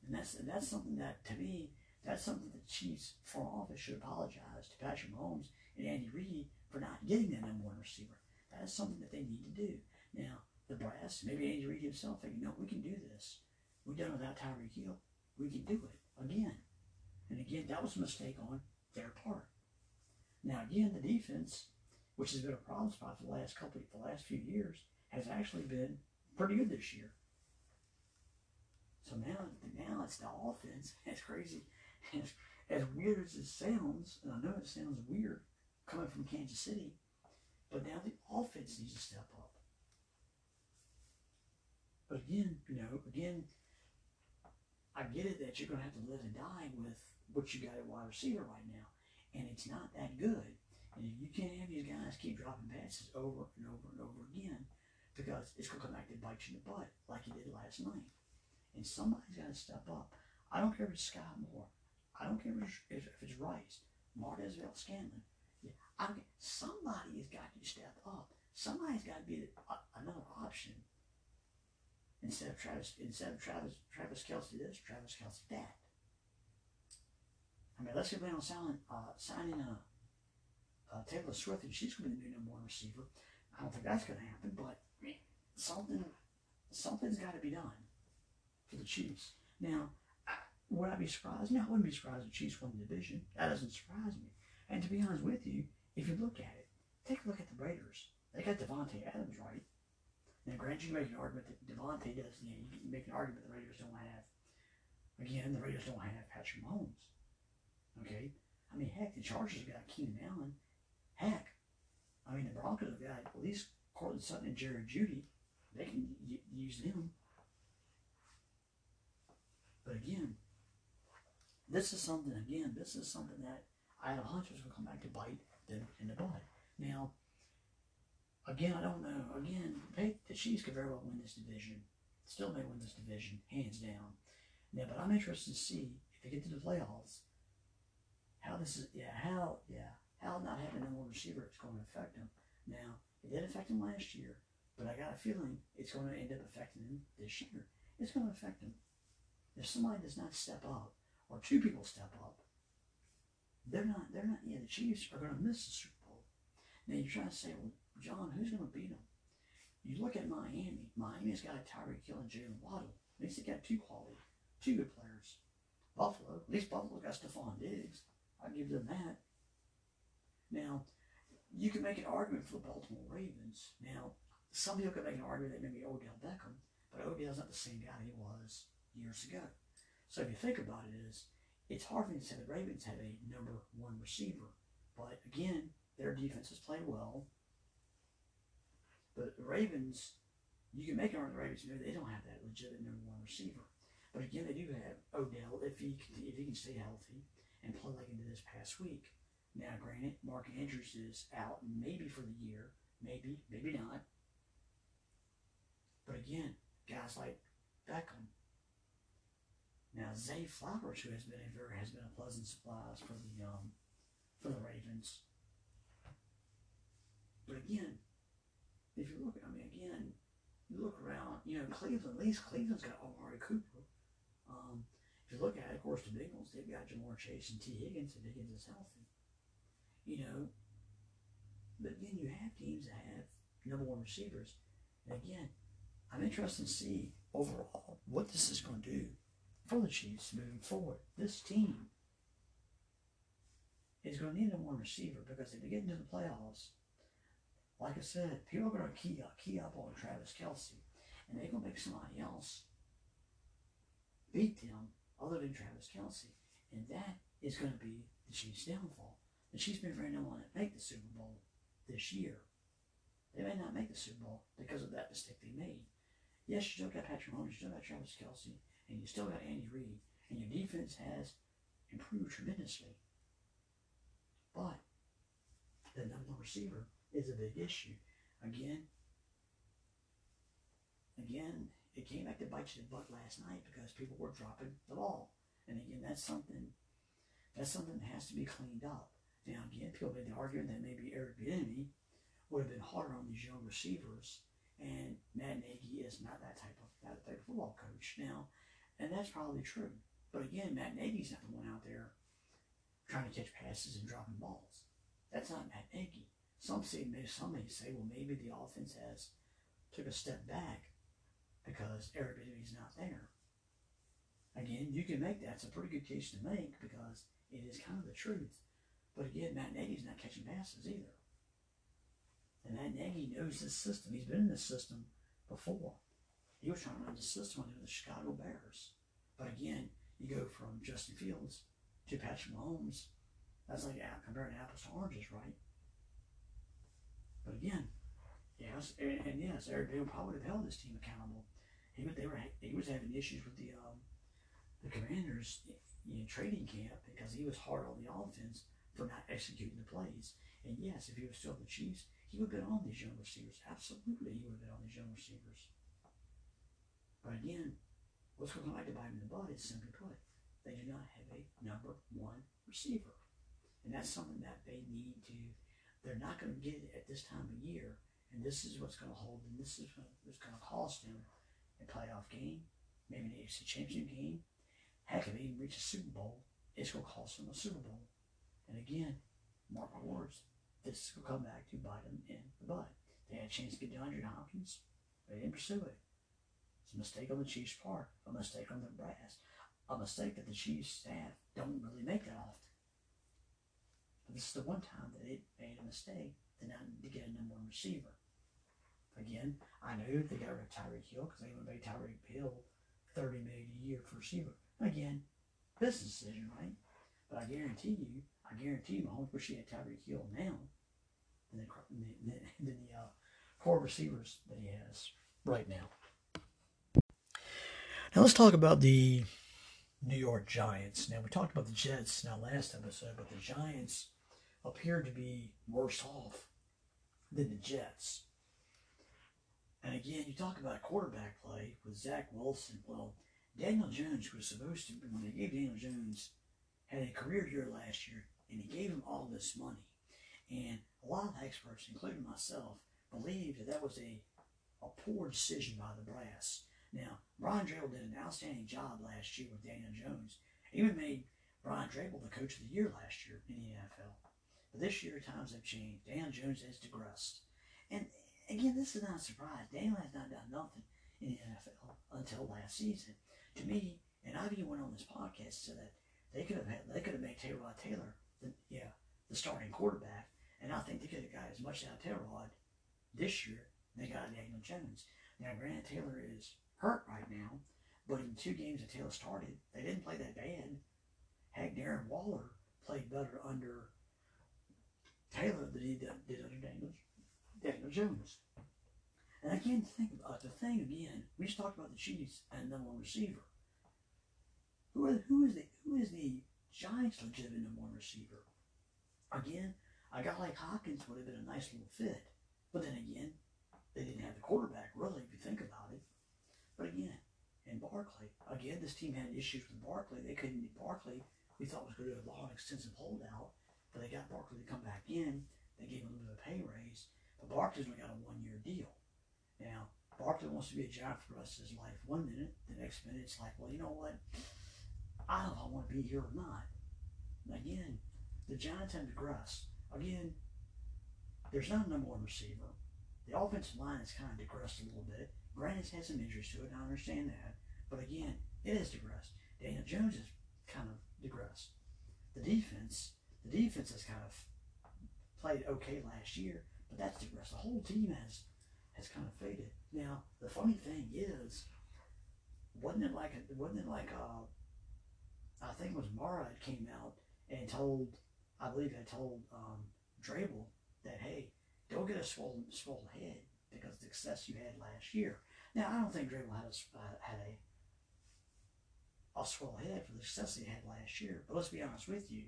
And that's that's something that to me, that's something the Chiefs front office should apologize to Patrick Mahomes and Andy Reid for not getting that number one receiver. That is something that they need to do. Now, the brass, maybe Andy Reid himself thinking, no, we can do this. We've done it without Tyreek Hill. We can do it again. And again, that was a mistake on their part. Now again, the defense, which has been a problem spot for the last couple, the last few years, has actually been pretty good this year. So now, now it's the offense. As crazy, as, as weird as it sounds, and I know it sounds weird coming from Kansas City, but now the offense needs to step up. But again, you know, again, I get it that you're going to have to live and die with what you got at wide receiver right now and it's not that good. And you can't have these guys keep dropping passes over and over and over again because it's going to come back to bite you in the butt like it did last night. And somebody's got to step up. I don't care if it's Skyy Moore. I don't care if it's, if, if it's Rice, Marquez Valdes-Scantling. Yeah, I mean, somebody has got to step up. Somebody's got to be another option instead of Travis instead of Travis Travis Kelce this, Travis Kelce that. I mean, let's get plan on signing, uh, uh, Taylor Swift, and she's going to be the number one receiver. I don't think that's going to happen, but something, something's got to be done for the Chiefs. Now, would I be surprised? No, I wouldn't be surprised if the Chiefs won the division. That doesn't surprise me. And to be honest with you, if you look at it, take a look at the Raiders. They got Davante Adams right. Now, granted, you make an argument that Davante does. You, know, you make an argument the Raiders don't have. Again, the Raiders don't have Patrick Mahomes. Okay? I mean, heck, the Chargers have got Keenan Allen. Heck, I mean, the Broncos have got at least Courtland Sutton and Jerry Jeudy. They can use them. But again, this is something, again, this is something that I had a hunch was going to come back to bite them in the butt. Now, again, I don't know. Again, they, the Chiefs could very well win this division. Still may win this division, hands down. Now, but I'm interested to see if they get to the playoffs, how this is, yeah, how, yeah, how not having number one receiver is going to affect them. Now, it did affect them last year, but I got a feeling it's going to end up affecting them this year. It's going to affect them. If somebody does not step up, or two people step up, they're not, they're not, yeah, the Chiefs are going to miss the Super Bowl. Now you're trying to say, well, John, who's going to beat them? You look at Miami. Miami's got a Tyreek Hill and Jaylen Waddle. At least they got two quality, two good players. Buffalo, at least Buffalo got Stefon Diggs. I'll give them that. Now, you can make an argument for the Baltimore Ravens. Now, some people can make an argument that maybe Odell Beckham, but Odell's not the same guy he was years ago. So if you think about it, is it's hard for me to say the Ravens have a number one receiver, but again, their defenses play well. But the Ravens, you can make an argument the Ravens, you know, they don't have that legitimate number one receiver. But again, they do have Odell if he if he can stay healthy and play like did this past week. Now, granted, Mark Andrews is out maybe for the year, maybe, maybe not. But again, guys like Beckham. Now, Zay Flowers, who has been a very has been a pleasant surprise for the um for the Ravens. But again, if you look, I mean, again, you look around, you know, Cleveland, at least Cleveland's got Amari Cooper. Um, you look at it, of course, the Bengals, they've got Ja'Marr Chase and Tee Higgins, if Higgins is healthy. You know, but again, you have teams that have number one receivers. And again, I'm interested to see overall what this is going to do for the Chiefs moving forward. This team is going to need a number one receiver because if they get into the playoffs, like I said, people are going to key up, key up on Travis Kelce, and they're going to make somebody else beat them other than Travis Kelce. and that is going to be the Chiefs' downfall. The Chiefs may very want to make the Super Bowl this year. They may not make the Super Bowl because of that mistake they made. Yes, you still got Patrick Mahomes, you still got Travis Kelce, and you still got Andy Reid, and your defense has improved tremendously. But the number one receiver is a big issue. Again, again, it came back to bite you the butt last night because people were dropping the ball. And again, that's something that's something that has to be cleaned up. Now again, people made the argument that maybe Eric Bieniemy would have been harder on these young receivers, and Matt Nagy is not that type of that type of football coach now, and that's probably true. But again, Matt Nagy's not the one out there trying to catch passes and dropping balls. That's not Matt Nagy. Some say, some may say, well, maybe the offense has took a step back because Eric Bieniemy's not there. Again, you can make that. It's a pretty good case to make because it is kind of the truth. But again, Matt Nagy's not catching passes either. And Matt Nagy knows this system. He's been in this system before. He was trying to run the system under the Chicago Bears. But again, you go from Justin Fields to Patrick Mahomes. That's like uh, comparing apples to oranges, right? But again, yes, and, and yes, Eric Bill probably would have held this team accountable. He was, they were, he was having issues with the um, the Commanders know, trading camp because he was hard on the offense for not executing the plays. And yes, if he was still the Chiefs, he would have been on these young receivers. Absolutely, he would have been on these young receivers. But again, what's going to back to bite him in the butt is simply put, they do not have a number one receiver. And that's something that they need to, they're not going to get it at this time of year. And this is what's going to hold them. This is what's going to cost them a playoff game, maybe an AFC championship game. Heck, if they even reach a Super Bowl, it's going to cost them a Super Bowl. And again, mark my words, this will come back to bite them in the butt. They had a chance to get DeAndre Hopkins. They didn't pursue it. It's a mistake on the Chiefs' part, a mistake on the brass, a mistake that the Chiefs staff don't really make that often. But this is the one time that it made a mistake to not to get a number one receiver. Again, I know they got rid of Tyreek Hill because they would pay Tyreek Hill thirty million a year for receiver. Again, business decision, right? But I guarantee you, I guarantee you, Mahomes wish he had Tyreek Hill now than the, than the uh, core receivers that he has right now. Now let's talk about the New York Giants. Now we talked about the Jets now last episode, but the Giants appeared to be worse off than the Jets. And again, you talk about quarterback play with Zach Wilson. Well, Daniel Jones was supposed to, when they gave Daniel Jones, had a career year last year, and he gave him all this money. And a lot of experts, including myself, believe that that was a, a poor decision by the brass. Now, Brian Daboll did an outstanding job last year with Daniel Jones. Even made Brian Daboll the coach of the year last year in the NFL. But this year, times have changed. Daniel Jones has digressed. And again, this is not a surprise. Daniel has not done nothing in the NFL until last season. To me, and I've even went on this podcast so that they could have had, they could have made Tyrod Taylor the yeah the starting quarterback, and I think they could have got as much out of Tyrod this year they got Daniel Jones. Now, Grant Taylor is hurt right now, but in two games that Taylor started, they didn't play that bad. Heck, Darren Waller played better under Taylor than he did, under Daniel, Daniel Jones. And I can't think about uh, the thing again. We just talked about the Chiefs and number one receiver. Who, is who is the who is the Giants' legitimate number one receiver? Again, a guy like Hopkins would have been a nice little fit, but then again, they didn't have the quarterback really, if you think about it. But again, and Barkley, again, this team had issues with Barkley. They couldn't. get Barkley, we thought was going to do a long, extensive holdout, but they got Barkley to come back in. They gave him a little bit of a pay raise, but Barkley's only got a one-year deal. Now, Barkley wants to be a Giant for the rest of his life. One minute, the next minute, it's like, well, you know what? I don't know if I want to be here or not. And again, the Giants have digressed. Again, there's not a number one receiver. The offensive line has kind of digressed a little bit. Granted, it's had some injuries to it, I understand that. But again, it has digressed. Daniel Jones has kind of digressed. The defense, the defense has kind of played okay last year, but that's the rest. The whole team has has kind of faded. Now, the funny thing is, wasn't it like wasn't it like uh, I think it was Mara that came out and told, I believe I told um, that hey, don't get a swollen swollen head because of the success you had last year. Now, I don't think Daboll had a uh, had a a swollen head for the success he had last year. But let's be honest with you.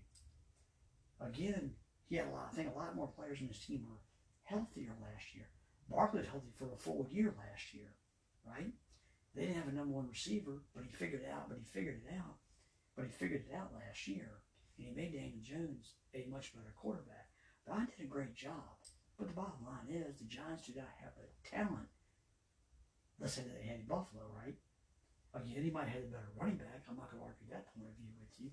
Again, he had a lot. I think a lot more players in his team were healthier last year. Barkley was healthy for a full year last year, right? They didn't have a number one receiver, but he figured it out. But he figured it out. But he figured it out last year, and he made Daniel Jones a much better quarterback. Brian did a great job. But the bottom line is the Giants do not have the talent. Let's say that they had Buffalo, right? Again, he might have had a better running back. I'm not going to argue that point of view with you.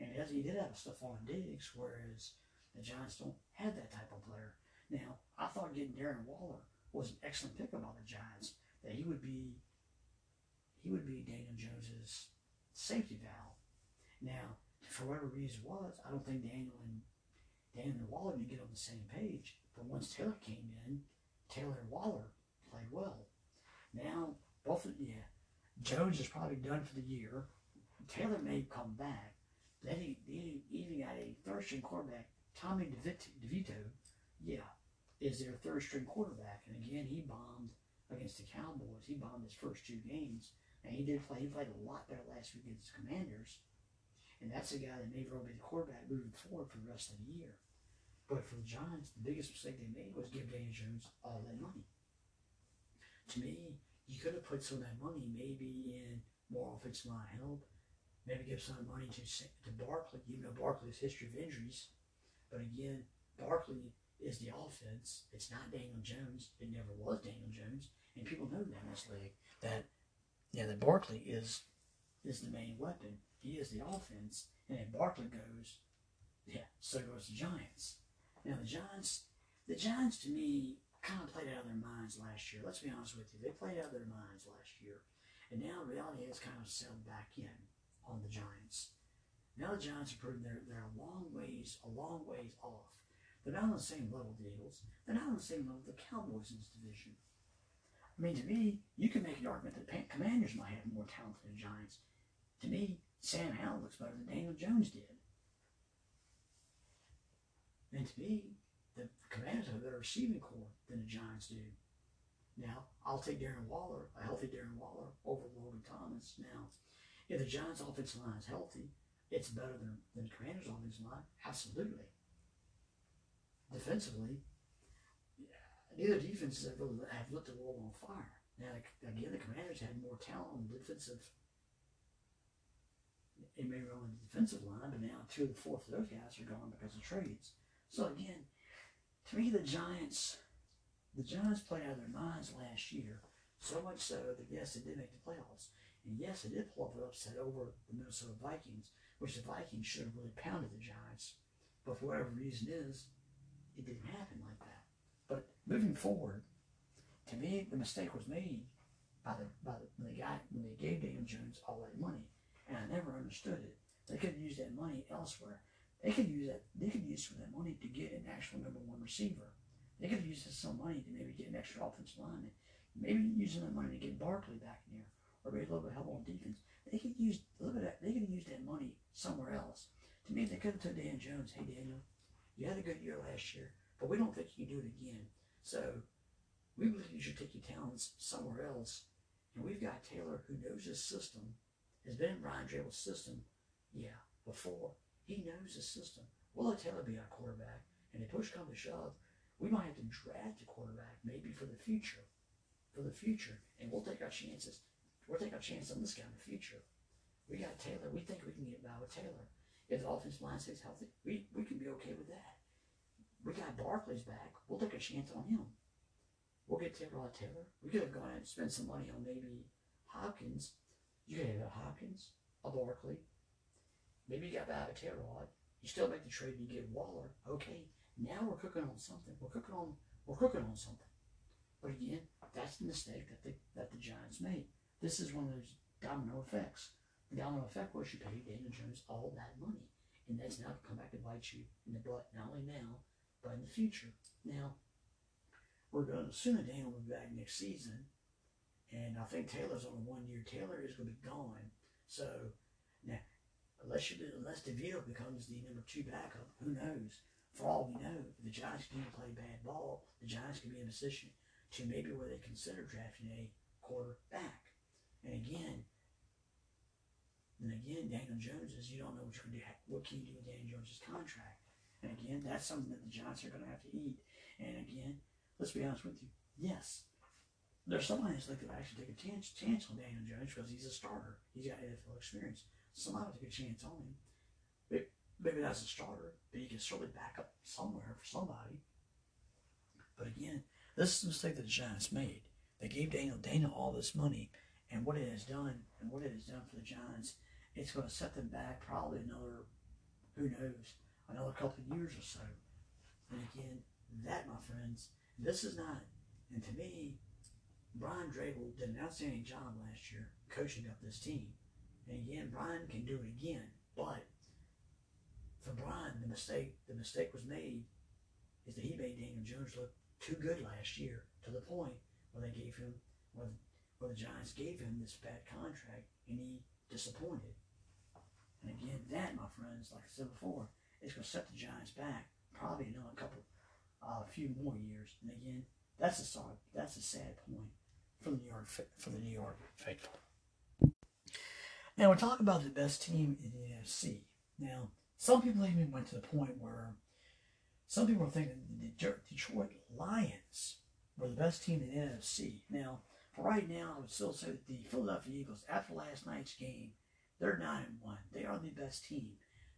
And as he did have Stefon Diggs, whereas the Giants don't have that type of player. Now, I thought getting Darren Waller was an excellent pickup by the Giants. That he would be he would be Daniel Jones's safety valve. Now, for whatever reason it was, I don't think Daniel and Daniel and Waller didn't get on the same page. But once Taylor came in, Taylor and Waller played well. Now, both of yeah, Jones is probably done for the year. Taylor may come back. Then he, he even got a third string quarterback, Tommy DeVito, yeah, is their third string quarterback. And again, he bombed against the Cowboys. He bombed his first two games. And he did play, he played a lot better last week against the Commanders. And that's the guy that may well be the quarterback moving forward for the rest of the year. But for the Giants, the biggest mistake they made was give Daniel Jones all that money. To me, you could have put some of that money maybe in more offensive line help, maybe give some money to to Barkley, even though Barkley's history of injuries. But again, Barkley is the offense. It's not Daniel Jones. It never was Daniel Jones, and people know that in this league that yeah, that Barkley is is the main weapon. He is the offense, and if Barkley goes, yeah, so goes the Giants. Now the Giants, the Giants to me kind of played out of their minds last year. Let's be honest with you, they played out of their minds last year, and now reality has kind of settled back in on the Giants. Now the Giants have proven they're they're a long ways, a long ways off. They're not on the same level the Eagles. They're not on the same level the Cowboys in this division. I mean, to me, you can make an argument that Commanders might have more talent than the Giants. To me, Sam Howell looks better than Daniel Jones did. And to me, the Commanders have a better receiving corps than the Giants do. Now, I'll take Darren Waller, a healthy Darren Waller, over Logan Thomas. Now, if the Giants' offensive line is healthy, it's better than, than the Commanders' offensive line. Absolutely. Defensively, neither defenses have really have lit the world on fire. Now, again, the Commanders had more talent on the defensive, it may run on the defensive line, but now two of the fourth of those guys are gone because of trades. So again, to me, the Giants, the Giants played out of their minds last year. So much so that yes, they did make the playoffs, and yes, they did pull off an upset over the Minnesota Vikings, which the Vikings should have really pounded the Giants. But for whatever reason is, it didn't happen like that. But moving forward, to me, the mistake was made by the by the when they got when they gave Daniel Jones all that money, and I never understood it. They could use that money elsewhere. They could use that. They could use some of that money to get an actual number one receiver. They could use some money to maybe get an extra offensive lineman. Maybe using that money to get Barkley back in here, or maybe a little bit of help on defense. They could use a little bit. Of, they could use that money somewhere else. To me, they could have told Dan Jones, "Hey Daniel, you had a good year last year, but we don't think you can do it again. So we believe you should take your talents somewhere else. And we've got Taylor who knows his system, has been in Brian Daboll's system, yeah, before. He knows the system. We'll let Taylor be our quarterback. And if push comes to shove, we might have to draft a quarterback maybe for the future. For the future. And we'll take our chances. We'll take our chance on this guy in the future. We got Taylor. We think we can get by with Taylor. If the offensive line stays healthy, we, we can be okay with that. We got Barkley's back. We'll take a chance on him. We'll get Tyrod Taylor. We could have gone and spent some money on maybe Hopkins. You could have a Hopkins, a Barkley. Maybe you got back a Tyrod. You still make the trade and you get Waller. Okay, now we're cooking on something. We're cooking on we're cooking on something. But again, that's the mistake that the that the Giants made. This is one of those domino effects. Domino effect was you paid Daniel Jones all that money. And that's now come back to bite you in the butt, not only now, but in the future. Now, we're going to assume that Daniel will be back next season. And I think Taylor's on a one year. Taylor is going to be gone. So now, unless you unless DeVito becomes the number two backup, who knows? For all we know, the Giants can play bad ball, the Giants can be in a position to maybe where they consider drafting a quarterback. And again, and again, Daniel Jones is you don't know what you can do. What can you do with Daniel Jones's contract? And again, that's something that the Giants are going to have to eat. And again, let's be honest with you. Yes, there's somebody that's like to actually take a chance, chance on Daniel Jones because he's a starter. He's got NFL experience. Somebody will take a chance on him. Maybe, maybe that's a starter, but he can certainly back up somewhere for somebody. But again, this is the mistake that the Giants made. They gave Daniel Daniel all this money, and what it has done, and what it has done for the Giants, it's going to set them back probably another, who knows, another couple of years or so. And again, that, my friends, this is not, and to me, Brian Daboll did an outstanding job last year coaching up this team. And again, Brian can do it again. But for Brian, the mistake the mistake was made is that he made Daniel Jones look too good last year to the point where they gave him where, where the Giants gave him this bad contract and he disappointed. And again, that, my friends, like I said before, is going to set the Giants back probably another couple uh, a few more years. And again, that's a sad, that's a sad point for the New York for the New York faithful. Now we're talking about the best team in the NFC. Now, some people even went to the point where some people were thinking the Detroit Lions were the best team in the NFC. Now, for right now, I would still say that the Philadelphia Eagles, after last night's game, they're 9 and 1. They are the best team.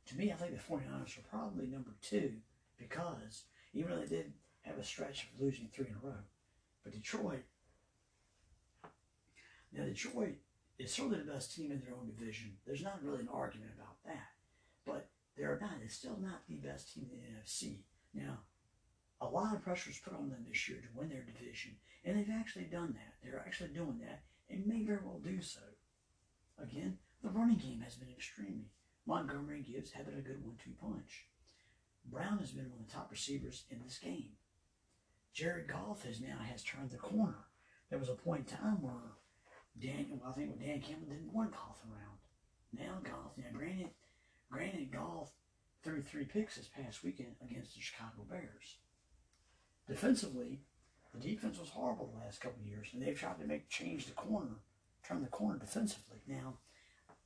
To me, I think the 49ers are probably number two because even though they did have a stretch of losing three in a row. But Detroit, now Detroit is certainly the best team in their own division. There's not really an argument about that. But they're not, it's still not the best team in the NFC. Now, a lot of pressure is put on them this year to win their division, and they've actually done that. They're actually doing that, and may very well do so. Again, the running game has been extremely. Montgomery Gibbs having a good one-two punch. Brown has been one of the top receivers in this game. Jared Goff has now has turned the corner. There was a point in time where Daniel, I think Dan Campbell didn't want Goff around. Now Goff, now granted, granted Goff threw three picks this past weekend against the Chicago Bears. Defensively, the defense was horrible the last couple years, and they've tried to make change the corner, turn the corner defensively. Now,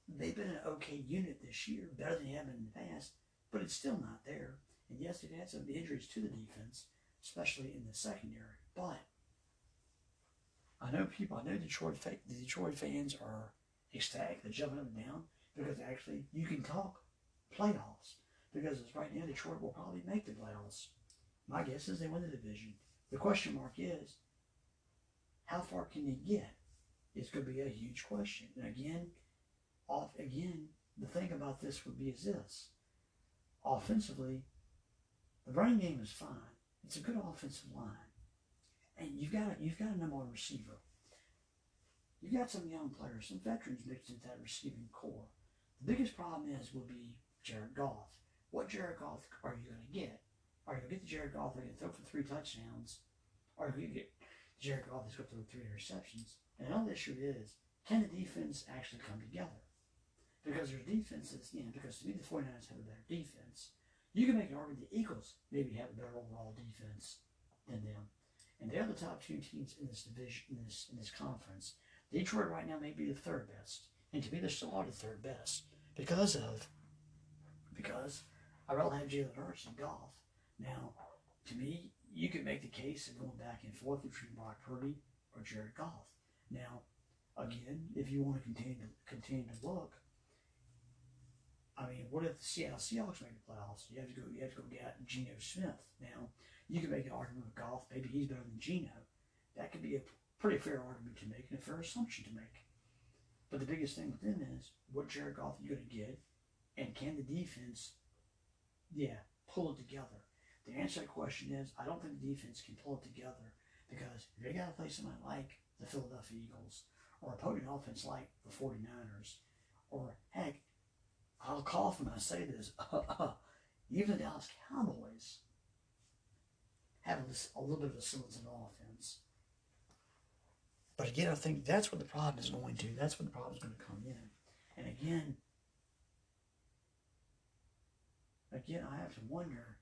they've been an okay unit this year, better than they have been in the past, but it's still not there. And yes, they've had some injuries to the defense, especially in the secondary. But I know people, I know Detroit, the Detroit fans are ecstatic. They're jumping up and down because actually you can talk playoffs. Because as right now, Detroit will probably make the playoffs. My guess is they win the division. The question mark is, how far can they get? It's going to be a huge question. And again, off again, the thing about this would be is this: offensively, the running game is fine. It's a good offensive line, and you've got a, you've got a number one receiver. You've got some young players, some veterans mixed into that receiving corps. The biggest problem is will be Jared Goff. What Jared Goff are you going to get? Are you going to get the Jared Goff that can throw for three touchdowns? Or are you going to get Jared Goff that's going to throw three interceptions? And another issue is, can the defense actually come together? Because there's defenses, you know, because to me the 49ers have a better defense. You can make an argument the Eagles maybe have a better overall defense than them. And they're the top two teams in this division, in this in this conference. Detroit right now may be the third best. And to me, they're still are the third best because of because I rather have Jalen Hurts and Goff. Now, to me, you could make the case of going back and forth between Brock Purdy or Jared Goff. Now, again, if you want to continue to continue to look, I mean, what if the Seattle Seahawks make the playoffs? You have to go. You have to go get Geno Smith. Now, you can make an argument with Goff. Maybe he's better than Geno. That could be a pretty fair argument to make and a fair assumption to make. But the biggest thing with them is what Jared Goff are you going to get, and can the defense, yeah, pull it together? The answer to that question is I don't think the defense can pull it together because if they got to play somebody like the Philadelphia Eagles or a potent offense like the 49ers, or heck, I'll cough when I say this, even the Dallas Cowboys have a, little bit of a semblance of offense. But again, I think that's what the problem is going to. That's what the problem is going to come in. And again, again, I have to wonder,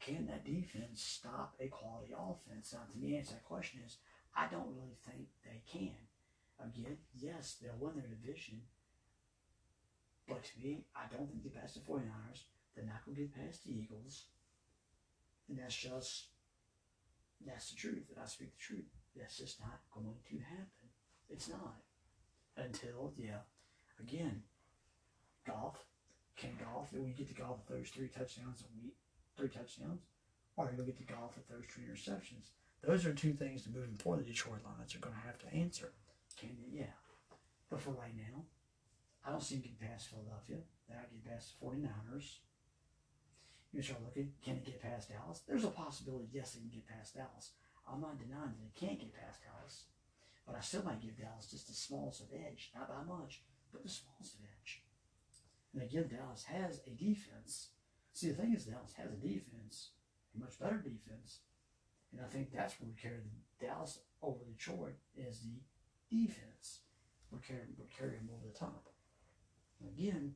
can that defense stop a quality offense? Now, to me, answer that question is, I don't really think they can. Again, yes, they'll win their division. But to me, I don't think they pass the 49ers. They're not going to get past the Eagles. And that's just, that's the truth. And I speak the truth. That's just not going to happen. It's not. Until, yeah, again, Goff. Can Goff, when you get to Goff with those three touchdowns a week, three touchdowns, or you will get to Goff with those three interceptions. Those are two things that moving forward the Detroit Lions are going to have to answer. Can they? Yeah. But for right now, I don't see them getting past Philadelphia. Not getting past the 49ers. You start looking, can they get past Dallas? There's a possibility, yes, they can get past Dallas. I'm not denying that they can't get past Dallas, but I still might give Dallas just the smallest of edge, not by much, but the smallest of edge. And again, Dallas has a defense. See, the thing is, Dallas has a defense, a much better defense, and I think that's where we carry the Dallas over Detroit is the defense. We're carrying, we're carrying them over the top. Again,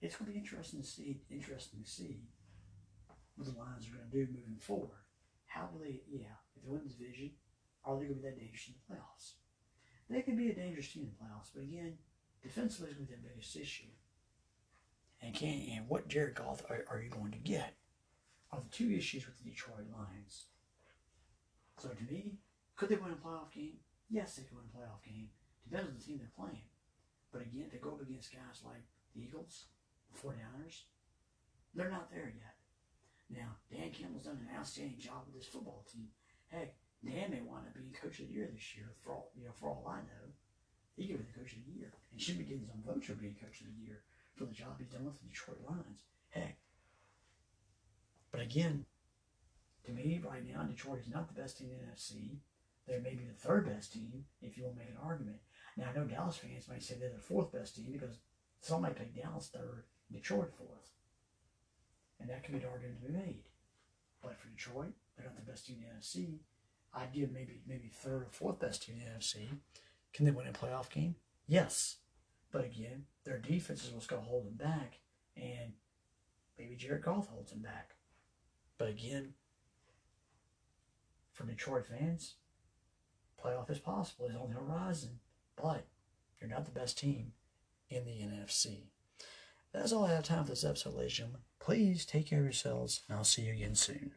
it's going to be interesting to see. Interesting to see what the Lions are going to do moving forward. How will they, yeah, if they win the division, are they going to be that dangerous in the playoffs? They could be a dangerous team in the playoffs, but again, defensively is going to be their biggest issue. And can and what Jared Goff are, are you going to get? Are the two issues with the Detroit Lions. So to me, could they win a playoff game? Yes, they could win a playoff game. Depends on the team they're playing. But again, to go up against guys like the Eagles, the 49ers, they're not there yet. Now, Dan Campbell's done an outstanding job with this football team. Heck, Dan may wind up being coach of the year this year, for all you know, for all I know. He could be the coach of the year. And should be getting some votes for being coach of the year for the job he's done with the Detroit Lions. Heck. But again, to me, right now, Detroit is not the best team in the NFC. They may be the third best team, if you want to make an argument. Now, I know Dallas fans might say they're the fourth best team because some might pick Dallas third, Detroit fourth. And that can be an argument to be made. But for Detroit, they're not the best team in the NFC. I'd give maybe maybe third or fourth best team in the NFC. Can they win a playoff game? Yes. But again, their defense is what's going to hold them back. And maybe Jared Goff holds them back. But again, for Detroit fans, playoff is possible. It's on the horizon. But you're not the best team in the NFC. That's all I have time for this episode, ladies and gentlemen. please take care of yourselves, and I'll see you again soon.